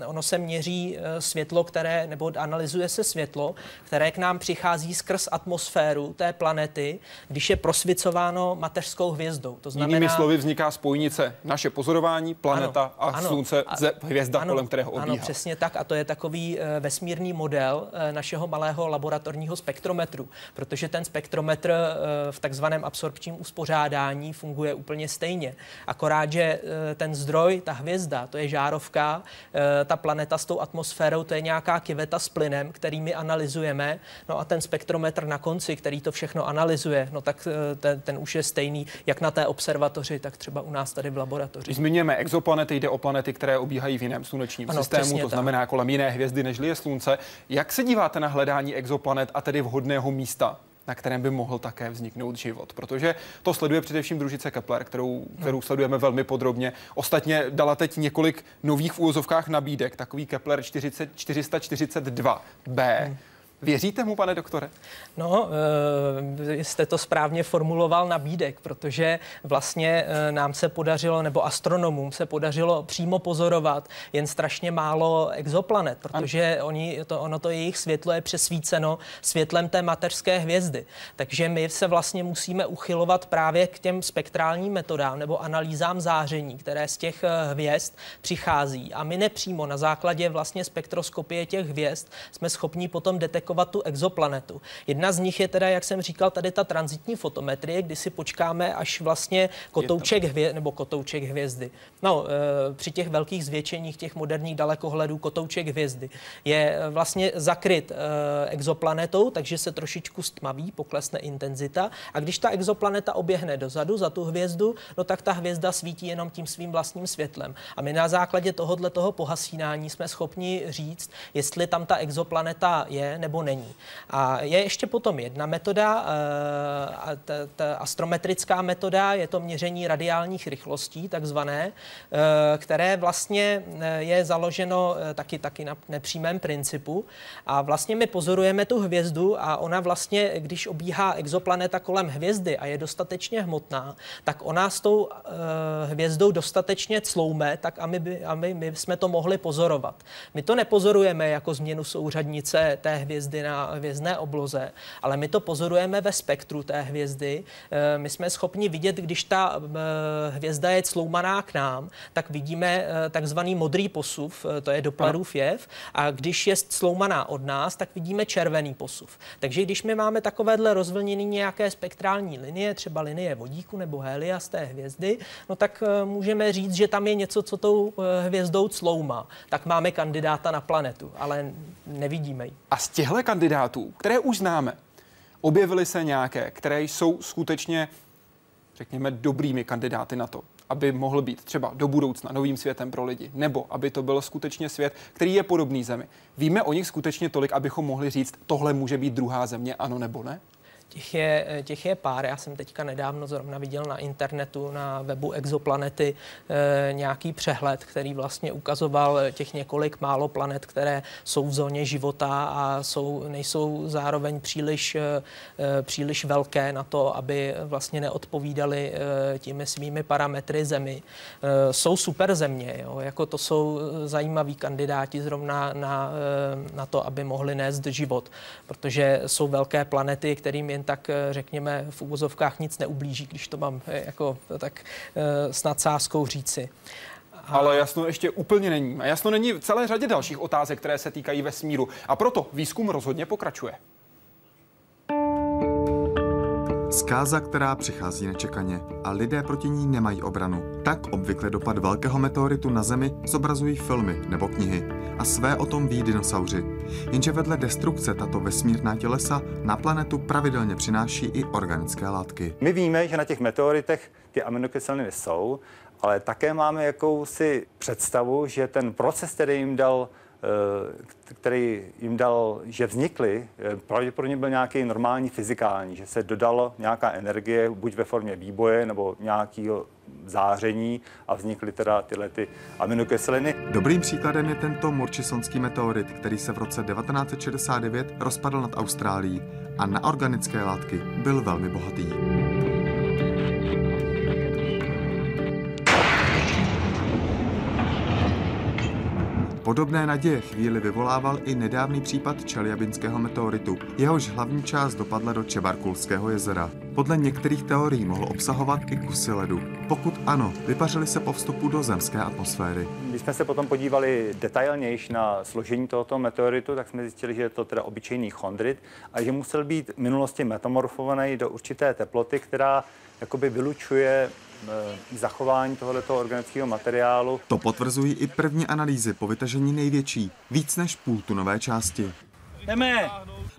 S9: eh, ono se měří světlo, které, nebo analyzuje se světlo, které k nám přichází skrz atmosféru té planety, když je prosvicováno mateřskou hvězdou.
S1: To znamená... Jinými slovy vzniká spojnice naše pozorování, planeta ano, a ano, Slunce, a, hvězda, ano, kolem kterého obíhá.
S9: Ano, přesně tak. A to je takový vesmírný model našeho malého laboratorního spektrometru, protože ten spektrometr Eh, v takzvaném absorpčním uspořádání funguje úplně stejně. Akorát, že eh, ten zdroj, ta hvězda, to je žárovka, eh, ta planeta s tou atmosférou, to je nějaká kiveta s plynem, který my analyzujeme, no a ten spektrometr na konci, který to všechno analyzuje, no tak ten, ten už je stejný jak na té observatoři, tak třeba u nás tady v laboratoři.
S1: Zmiňujeme exoplanety, jde o planety, které obíhají v jiném slunečním ano, systému, to znamená tak. Kolem jiné hvězdy, než je Slunce. Jak se díváte na hledání exoplanet a tedy vhodného místa na kterém by mohl také vzniknout život. Protože to sleduje především družice Kepler, kterou, kterou sledujeme velmi podrobně. Ostatně dala teď několik nových v úvozovkách nabídek, takový Kepler 40, 442b. Věříte mu, pane doktore?
S9: No, e, jste to správně formuloval nabídek, protože vlastně e, nám se podařilo, nebo astronomům se podařilo přímo pozorovat jen strašně málo exoplanet, protože oni, to, ono to jejich světlo je přesvíceno světlem té mateřské hvězdy. Takže my se vlastně musíme uchylovat právě k těm spektrálním metodám nebo analýzám záření, které z těch hvězd přichází. A my nepřímo na základě vlastně spektroskopie těch hvězd jsme schopni potom detekovat detekovat tu exoplanetu. Jedna z nich je teda, jak jsem říkal, tady ta transitní fotometrie, kdy si počkáme, až vlastně kotouček hvězdy, nebo kotouček hvězdy. No, e, při těch velkých zvětšeních těch moderních dalekohledů kotouček hvězdy je e, vlastně zakryt e, exoplanetou, takže se trošičku stmaví, poklesne intenzita a když ta exoplaneta oběhne dozadu za tu hvězdu, no tak ta hvězda svítí jenom tím svým vlastním světlem. A my na základě tohohle toho pohasínání jsme schopni říct, jestli tam ta exoplaneta je nebo nebo není. A je ještě potom jedna metoda, eh, ta, ta astrometrická metoda, je to měření radiálních rychlostí, takzvané, eh, které vlastně eh, je založeno taky, taky na nepřímém principu. A vlastně my pozorujeme tu hvězdu a ona vlastně, když obíhá exoplaneta kolem hvězdy a je dostatečně hmotná, tak ona s tou hvězdou dostatečně cloume, tak aby, by, aby my jsme to mohli pozorovat. My to nepozorujeme jako změnu souřadnice té hvězdy, hvězdy na hvězdné obloze, ale my to pozorujeme ve spektru té hvězdy. Eh, my jsme schopni vidět, když ta eh, hvězda je cloumaná k nám, tak vidíme eh, takzvaný modrý posuv, to je Dopplerův jev, a když je cloumaná od nás, tak vidíme červený posuv. Takže když my máme takovéhle rozvlnění nějaké spektrální linie, třeba linie vodíku nebo helia z té hvězdy, no tak můžeme říct, že tam je něco, co tou hvězdou cloumá. Tak máme kandidáta na planetu, ale nevidíme ji.
S1: A z těch těchto kandidátů, které už známe, objevily se nějaké, které jsou skutečně, řekněme, dobrými kandidáty na to, aby mohl být třeba do budoucna novým světem pro lidi, nebo aby to byl skutečně svět, který je podobný Zemi. Víme o nich skutečně tolik, abychom mohli říct, tohle může být druhá země, ano nebo ne?
S9: Těch je, těch je pár. Já jsem teďka nedávno zrovna viděl na internetu, na webu Exoplanety e, nějaký přehled, který vlastně ukazoval těch několik málo planet, které jsou v zóně života a jsou, nejsou zároveň příliš, e, příliš velké na to, aby vlastně neodpovídali e, těmi svými parametry Zemi. E, jsou super země, jo? jako to jsou zajímaví kandidáti zrovna na, na to, aby mohli nést život, protože jsou velké planety, kterým jen tak, řekněme, v úvozovkách nic neublíží, když to mám jako tak s nadsázkou říci.
S1: Ale jasno ještě úplně není. A jasno není v celé řadě dalších otázek, které se týkají vesmíru. A proto výzkum rozhodně pokračuje.
S4: Zkáza, která přichází nečekaně a lidé proti ní nemají obranu. Tak obvykle dopad velkého meteoritu na Zemi zobrazují filmy nebo knihy a své o tom ví dinosauři. Jenže vedle destrukce tato vesmírná tělesa na planetu pravidelně přináší i organické látky.
S10: My víme, že na těch meteoritech ty aminokyseliny jsou, ale také máme jakousi představu, že ten proces, který jim dal který jim dal, že vznikly, eh, pravděpodobně byl nějaký normální fyzikální, že se dodalo nějaká energie, buď ve formě výboje nebo nějakého záření a vznikly teda tyhle ty aminokyseliny.
S4: Dobrým příkladem je tento murchisonský meteorit, který se v roce 1969 rozpadl nad Austrálií a na organické látky byl velmi bohatý. Podobné naděje chvíli vyvolával i nedávný případ Čeliabinského meteoritu. Jehož hlavní část dopadla do Čebarkulského jezera. Podle některých teorií mohl obsahovat i kusy ledu. Pokud ano, vypařili se po vstupu do zemské atmosféry.
S10: Když jsme se potom podívali detailněji na složení tohoto meteoritu, tak jsme zjistili, že je to teda obyčejný chondrit a že musel být v minulosti metamorfovaný do určité teploty, která jakoby vylučuje zachování tohoto organického materiálu.
S4: To potvrzují i první analýzy po vytažení největší, víc než půltunové části. Jdeme!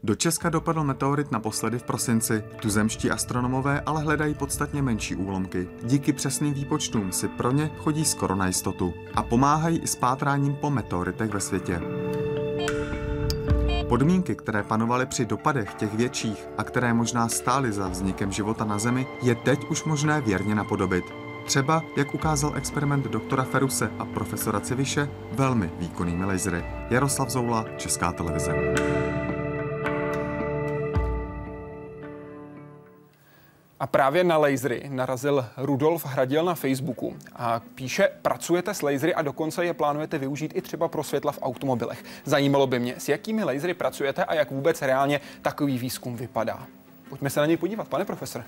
S4: Do Česka dopadl meteorit naposledy v prosinci. Tuzemští astronomové ale hledají podstatně menší úlomky. Díky přesným výpočtům si pro ně chodí skoro na jistotu. A pomáhají i s pátráním po meteoritech ve světě. Podmínky, které panovaly při dopadech těch větších a které možná stály za vznikem života na Zemi, je teď už možné věrně napodobit. Třeba, jak ukázal experiment doktora Feruse a profesora Civiše, velmi výkonnými lasery. Jaroslav Zoula, Česká televize.
S1: A právě na lasery narazil Rudolf Hradil na Facebooku a píše, pracujete s lasery a dokonce je plánujete využít i třeba pro světla v automobilech. Zajímalo by mě, s jakými lasery pracujete a jak vůbec reálně takový výzkum vypadá. Pojďme se na něj podívat, pane profesore.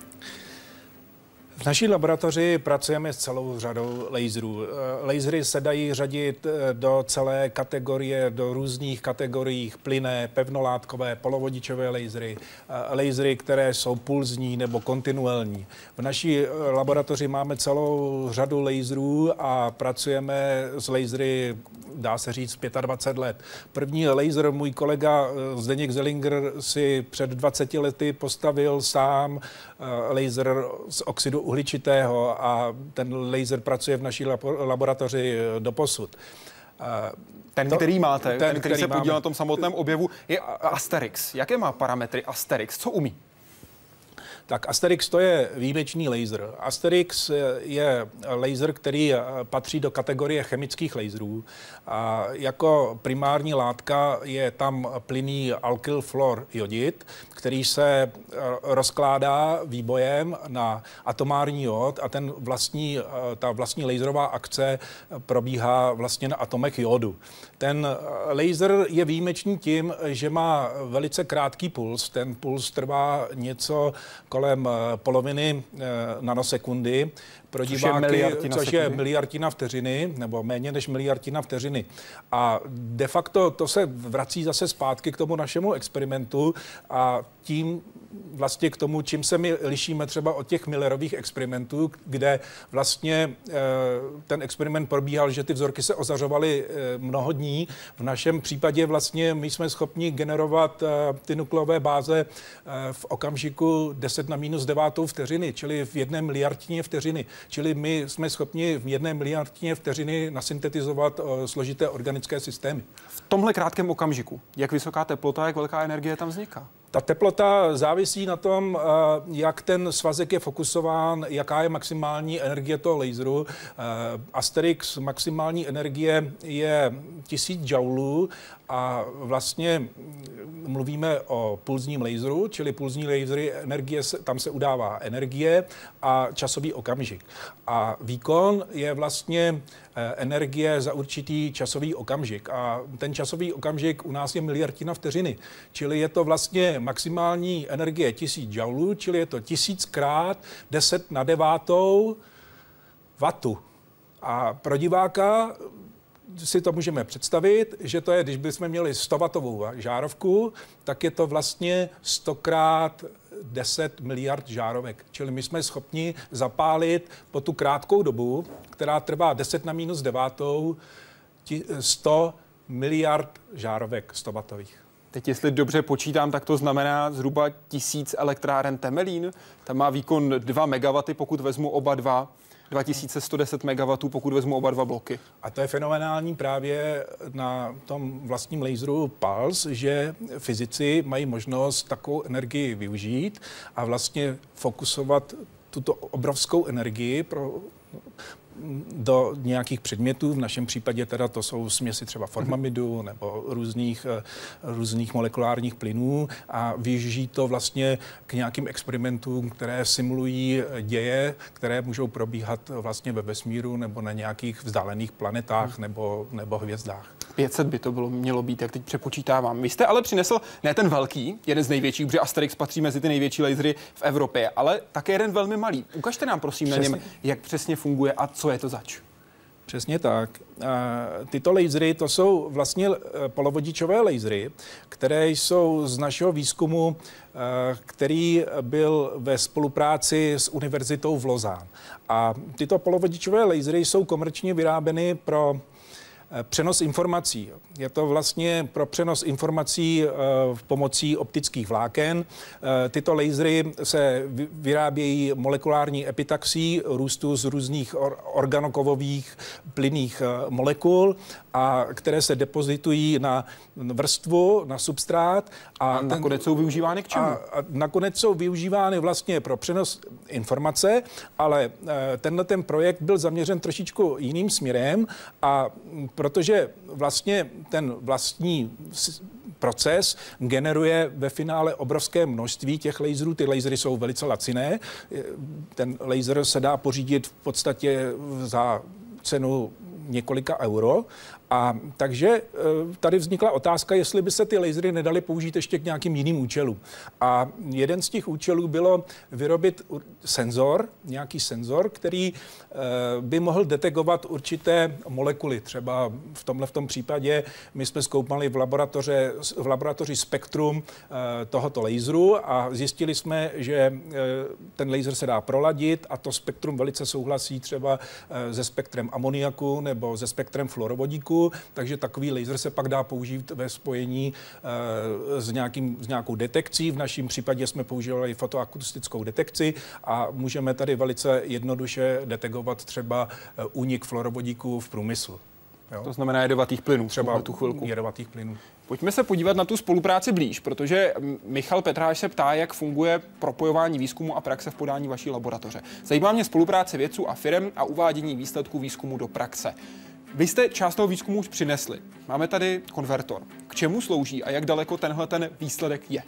S8: V naší laboratoři pracujeme s celou řadou laserů. Eh, lasery se dají řadit eh, do celé kategorie, do různých kategorií plyné, pevnolátkové, polovodičové lasery, eh, lasery, které jsou pulzní nebo kontinuální. V naší laboratoři máme celou řadu laserů a pracujeme s lasery dá se říct, 25 let. První laser můj kolega Zdeněk Zellinger si před 20 lety postavil sám laser z oxidu uhličitého a ten laser pracuje v naší laboratoři eh, do posud.
S1: Ten, to, který máte, ten, ten který, který se podíl na tom samotném objevu, je Asterix. Jaké má parametry Asterix? Co umí?
S8: Tak Asterix to je výjimečný laser. Asterix je laser, který patří do kategorie chemických laserů. A jako primární látka je tam plyný alkyl jodid, který se rozkládá výbojem na atomární jod a ten vlastní, ta vlastní laserová akce probíhá vlastně na atomech jodu. Ten laser je výjimečný tím, že má velice krátký puls. Ten puls trvá něco kolem eh, poloviny eh, nanosekundy pro diváky, což je, což je miliardina vteřiny, nebo méně než miliardina vteřiny. A de facto to se vrací zase zpátky k tomu našemu experimentu a tím vlastně k tomu, čím se my lišíme třeba od těch Millerových experimentů, kde vlastně eh, ten experiment probíhal, že ty vzorky se ozařovaly eh, mnoho dní. V našem případě vlastně my jsme schopni generovat eh, ty nukleové báze v okamžiku 10 na minus 9 vteřiny, čili v jedné miliardtině vteřiny. Čili my jsme schopni v jedné miliardtině vteřiny nasyntetizovat složité organické systémy.
S1: V tomhle krátkém okamžiku, jak vysoká teplota, jak velká energie tam vzniká?
S8: Ta teplota závisí na tom, eh, jak ten svazek je fokusován, jaká je maximální energie toho laseru. Eh, Asterix maximální energie je 1000 joulů a vlastně mluvíme o pulzním laseru, čili pulzní lasery, energie, tam se udává energie a časový okamžik. A výkon je vlastně energie za určitý časový okamžik. A ten časový okamžik u nás je miliardina vteřiny. Čili je to vlastně maximální energie 1000 joulů, čili je to tisíckrát 10 na devátou vatu. A pro diváka si to můžeme představit, že to je, když bychom měli 100 watovou žárovku, tak je to vlastně 100 krát 10 miliard žárovek. Čili my jsme schopni zapálit po tu krátkou dobu, která trvá 10 na minus 9, 100 miliard žárovek 100 watových.
S1: Teď, jestli dobře počítám, tak to znamená zhruba tisíc elektráren Temelín. Tam má výkon 2 MW, pokud vezmu oba dva. 2110 MW, pokud vezmu oba dva bloky.
S8: A to je fenomenální právě na tom vlastním laseru Pulse, že fyzici mají možnost takovou energii využít a vlastně fokusovat tuto obrovskou energii pro do nějakých předmětů, v našem případě teda to jsou směsi třeba formamidu nebo různých, eh, různých molekulárních plynů a využijí to vlastně k nějakým experimentům, které simulují děje, které můžou probíhat vlastně ve vesmíru nebo na nějakých vzdálených planetách nebo, nebo hvězdách.
S1: 500 by to bylo, mělo být, jak teď přepočítávám. Vy jste ale přinesl ne ten velký, jeden z největších, protože Asterix patří mezi ty největší lasery v Evropě, ale také jeden velmi malý. Ukažte nám prosím přesně. na něm, jak přesně funguje a co je to zač.
S8: Přesně tak. Tyto lasery to jsou vlastně e, polovodičové lasery, které jsou z našeho výzkumu, e, který byl ve spolupráci s univerzitou v Lozán. A tyto polovodičové lasery jsou komerčně vyráběny pro Eh, přenos informací. Je to vlastně pro přenos informací eh, v pomocí optických vláken. Eh, tyto lasery se vyrábějí molekulární epitaxí růstu z různých organokovových plynných molekul, a které se depozitují na vrstvu, na substrát.
S1: A, a nakonec ten, jsou využívány k čemu? A,
S8: a nakonec jsou využívány vlastně pro přenos informace, ale tenhle ten projekt byl zaměřen trošičku jiným směrem a protože vlastně ten vlastní proces generuje ve finále obrovské množství těch laserů. Ty lasery jsou velice laciné. Ten laser se dá pořídit v podstatě za cenu několika euro a takže e, tady vznikla otázka, jestli by se ty lasery nedaly použít ještě k nějakým jiným účelům. A jeden z těch účelů bylo vyrobit senzor, nějaký senzor, který e, by mohl detekovat určité molekuly. Třeba v tomhle v tom případě my jsme zkoumali v, laboratoře, v laboratoři spektrum e, tohoto laseru a zjistili jsme, že ten laser se dá proladit a to spektrum velice souhlasí třeba se spektrem amoniaku nebo se spektrem fluorovodíku takže takový laser se pak dá použít ve spojení uh, s, nějakým, s nějakou detekcí. V našem případě jsme používali fotoakustickou detekci a můžeme tady velice jednoduše detekovat třeba eh, únik fluorovodíku v průmyslu.
S1: Jo? To znamená jedovatých plynů třeba tu chvilku.
S8: Jedovatých plynů.
S1: Pojďme se podívat na tu spolupráci blíž, protože Michal Petráš se ptá, jak funguje propojování výzkumu a praxe v podání vaší laboratoře. Zajímá mě spolupráce vědců a firm a uvádění výsledků výzkumu do praxe. Vy jste část toho výzkumu už přinesli. Máme tady konvertor. K čemu slouží a jak daleko tenhle ten výsledek je?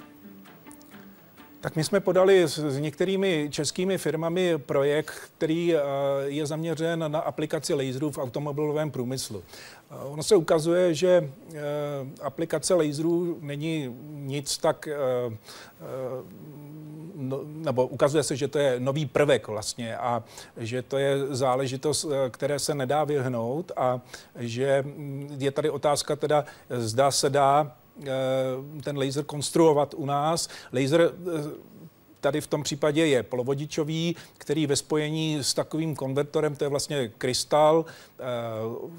S8: Tak my jsme podali s, některými českými firmami projekt, který uh, je zaměřen na aplikaci laserů v automobilovém průmyslu. Uh, ono se ukazuje, že uh, aplikace laserů není nic tak no, nebo ukazuje se, že to je nový prvek vlastně a že to je záležitost, které se nedá vyhnout a že je tady otázka teda, zda se dá Eh, ten laser konstruovat u nás. Laser eh, tady v tom případě je polovodičový, který ve spojení s takovým konvertorem, to je vlastně krystal e,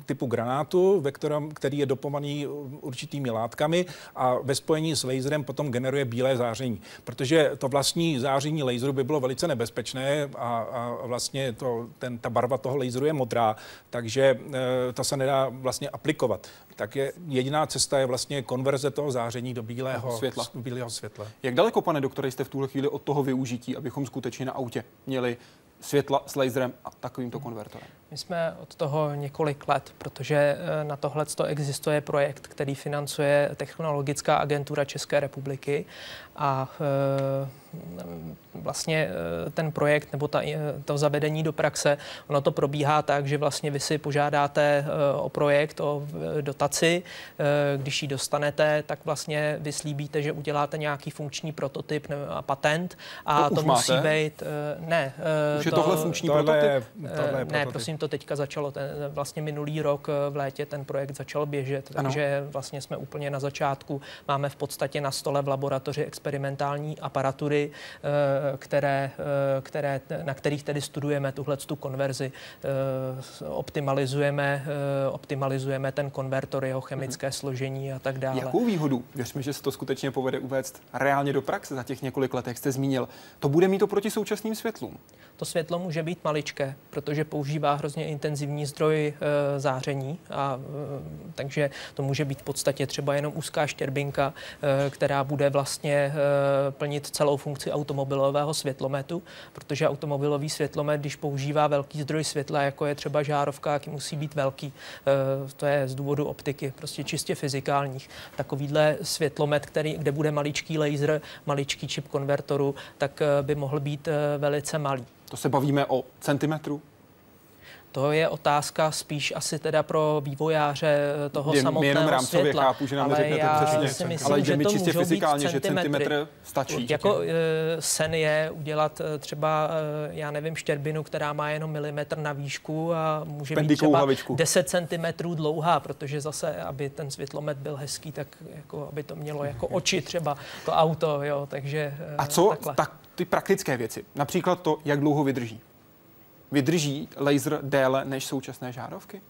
S8: typu granátu, ve kterém, který je dopovaný určitými látkami a ve spojení s laserem potom generuje bílé záření. Protože to vlastní záření laseru by bylo velice nebezpečné a, a vlastně to, ten, ta barva toho laseru je modrá, takže e, to se nedá vlastně aplikovat. Tak je jediná cesta je vlastně konverze toho záření do bílého
S1: světla.
S8: Bílého světla.
S1: Jak daleko, pane doktore, jste v tuhle chvíli od toho využití, abychom skutečně na autě měli světla s laserem a takovýmto konvertorem?
S9: My jsme od toho několik let, protože eh, na tohle existuje projekt, který financuje Technologická agentura České republiky a e, vlastně e, ten projekt nebo ta, to zavedení do praxe, ono to probíhá tak, že vlastně vy si požádáte o projekt, o dotaci, když ji dostanete, tak vlastně vyslíbíte, že uděláte nějaký funkční prototyp a patent a
S1: to,
S9: to musí
S1: máte?
S9: být, ne.
S1: Už je
S9: to,
S1: tohle funkční
S8: tohle
S1: prototyp?
S8: Je, tohle je
S9: ne,
S8: prototyp.
S9: prosím, to teďka začalo, ten, vlastně minulý rok v létě ten projekt začal běžet,
S1: Ano.
S9: takže vlastně jsme úplně na začátku, máme v podstatě na stole v laboratoři experimentální aparatury, eh, které, eh, které, na kterých tedy studujeme tuhle tu konverzi. Eh, Optimalizujeme, optimalizujeme ten konvertor, jeho chemické složení a tak dále.
S1: Jakou výhodu, věřme, že se to skutečně povede uvést reálně do praxe za těch několik let, jak jste zmínil, to bude mít oproti současným světlům?
S9: To světlo může být maličké, protože používá hrozně intenzivní zdroj e, záření, a, e, takže to může být v podstatě třeba jenom úzká štěrbinka, e, která bude vlastně plnit celou funkci automobilového světlometu, protože automobilový světlomet, když používá velký zdroj světla, jako je třeba žárovka, jaký musí být velký, to je z důvodu optiky, prostě čistě fyzikálních. Takovýhle světlomet, který, kde bude maličký laser, maličký čip konvertoru, tak by mohl být velice malý.
S1: To se bavíme o centimetru?
S9: To je otázka spíš asi teda pro vývojáře toho
S1: Jen,
S9: samotného
S1: jenom rámcově
S9: světla.
S1: chápu, že nám
S9: ale já
S1: přesně,
S9: si myslím,
S1: ale
S9: že
S1: mi
S9: to
S1: čistě
S9: můžou být
S1: fyzikálně, že centimetr stačí.
S9: Jako e, sen je udělat e, třeba, e, já nevím, štěrbinu, která má jenom milimetr na výšku a může být
S1: Pendikovou
S9: třeba
S1: hlavičku.
S9: 10 cm dlouhá, protože zase, aby ten světlomet byl hezký, tak jako, aby to mělo jako oči třeba to auto, jo, takže e,
S1: A co tak ty praktické věci? Například to, jak dlouho vydrží. Vydrží laser déle než současné žárovky?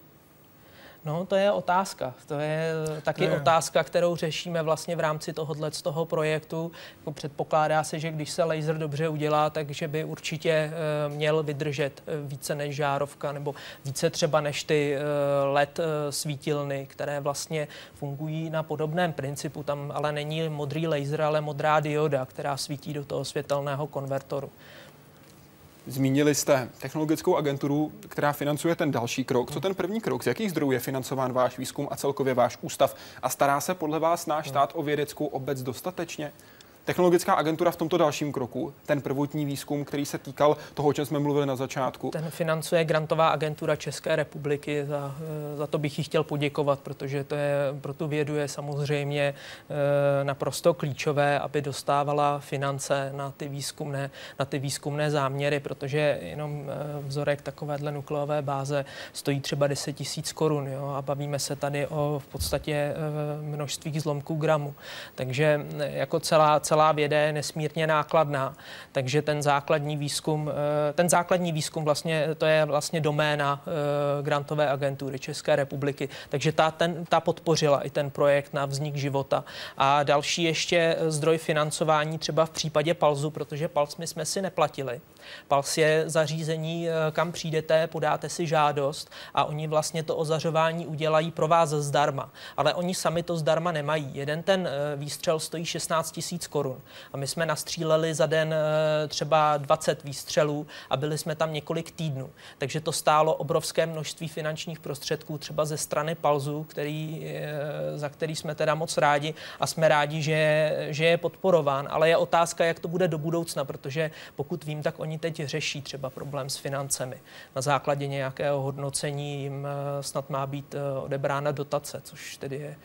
S9: No, to je otázka. To je taky
S8: To je-
S9: otázka, kterou řešíme vlastně v rámci tohohle z toho projektu. Jako předpokládá se, že když se laser dobře udělá, takže by určitě eh, měl vydržet eh, více než žárovka nebo více třeba než ty eh, LED svítilny, které vlastně fungují na podobném principu. Tam ale není modrý laser, ale modrá dioda, která svítí do toho světelného konvertoru.
S1: Zmínili jste technologickou agenturu, která financuje ten další krok. Co ten první krok? Z jakých zdrojů je financován váš výzkum a celkově váš ústav? A stará se podle vás náš stát o vědeckou obec dostatečně? Technologická agentura v tomto dalším kroku, ten prvotní výzkum, který se týkal toho, o čem jsme mluvili na začátku,
S9: Ten financuje grantová agentura České republiky. Za, eh, za to bych jí chtěl poděkovat, protože to je, pro tu vědu je samozřejmě eh, naprosto klíčové, aby dostávala finance na ty výzkumné, na ty výzkumné záměry, protože jenom eh, vzorek takovéhle nukleové báze stojí třeba 10 tisíc korun a bavíme se tady o v podstatě množství zlomků gramu. Takže jako celá, celá věda je nesmírně nákladná. Takže ten základní výzkum, eh, ten základní výzkum vlastně, to je vlastně doména eh, grantové agentury České republiky. Takže ta, ten, ta podpořila i ten projekt na vznik života. A další ještě zdroj financování třeba v případě Palzu, protože Pals my jsme si neplatili. Pals je zařízení, eh, kam přijdete, podáte si žádost a oni vlastně to ozařování udělají pro vás zdarma. Ale oni sami to zdarma nemají. Jeden ten eh, výstřel stojí 16 tisíc korun a my jsme nastříleli za den eh, třeba 20 výstřelů a byli jsme tam několik týdnů. Takže to stálo obrovské množství finančních prostředků třeba ze strany Palzu, který, eh, za který jsme teda moc rádi a jsme rádi, že, že je podporován. Ale je otázka, jak to bude do budoucna, protože pokud vím, tak oni teď řeší třeba problém s financemi. Na základě nějakého hodnocení jim eh, snad má být odebrána dotace, což tedy je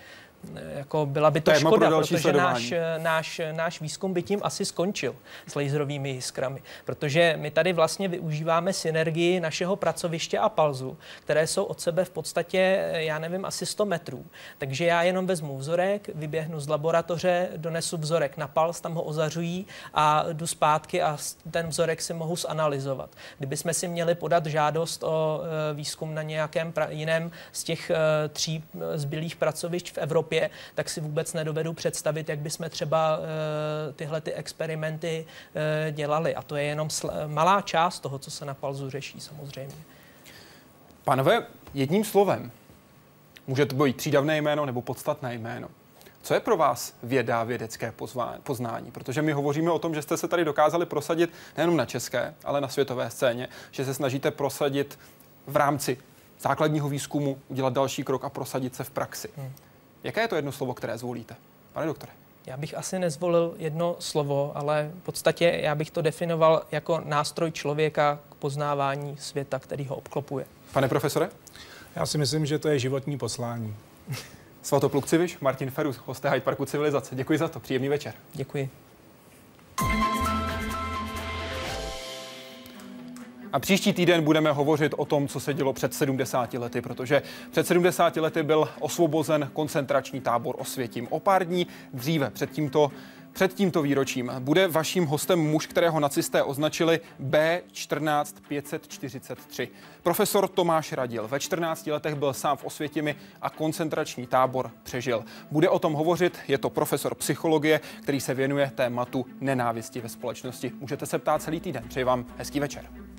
S9: jako byla by to
S1: Téma
S9: škoda, protože
S1: sledování.
S9: náš, eh, náš, náš výzkum by tím asi skončil s laserovými jiskrami, protože my tady vlastně využíváme synergii našeho pracoviště a palzu, které jsou od sebe v podstatě, eh, já nevím, asi 100 metrů. Takže já jenom vezmu vzorek, vyběhnu z laboratoře, donesu vzorek na palz, tam ho ozařují a jdu zpátky a ten vzorek si mohu zanalizovat. Kdybychom si měli podat žádost o eh, výzkum na nějakém pra- jiném z těch eh, tří eh, zbylých pracovišť v Evropě, tak si vůbec nedovedu představit, jak bychom třeba eh, tyhle ty experimenty eh, dělali. A to je jenom malá část toho, co se na palzu řeší samozřejmě.
S1: Pánové, jedním slovem, Může to být přídavné jméno nebo podstatné jméno. Co je pro vás věda, vědecké poznání? Protože my hovoříme o tom, že jste se tady dokázali prosadit nejenom na české, ale na světové scéně, že se snažíte prosadit v rámci základního výzkumu, udělat další krok a prosadit se v praxi. Hmm. Jaké je to jedno slovo, které zvolíte? Pane doktore.
S9: Já bych asi nezvolil jedno slovo, ale v podstatě já bych to definoval jako nástroj člověka k poznávání světa, který ho obklopuje.
S1: Pane profesore?
S8: Já si myslím, že to je životní poslání.
S1: Svatopluk Civiš, Martin Ferus, hosté Hyde Parku Civilizace. Děkuji za to, příjemný večer.
S9: Děkuji.
S1: A příští týden budeme hovořit o tom, co se dělo před 70 lety, protože před 70 lety byl osvobozen koncentrační tábor Osvětím. O pár dní dříve před tímto před tímto výročím bude vaším hostem muž, kterého nacisté označili B14543. Profesor Tomáš Radil ve 14 letech byl sám v Osvětimi a koncentrační tábor přežil. Bude o tom hovořit, je to profesor psychologie, který se věnuje tématu nenávisti ve společnosti. Můžete se ptát celý týden. Přeji vám hezký večer.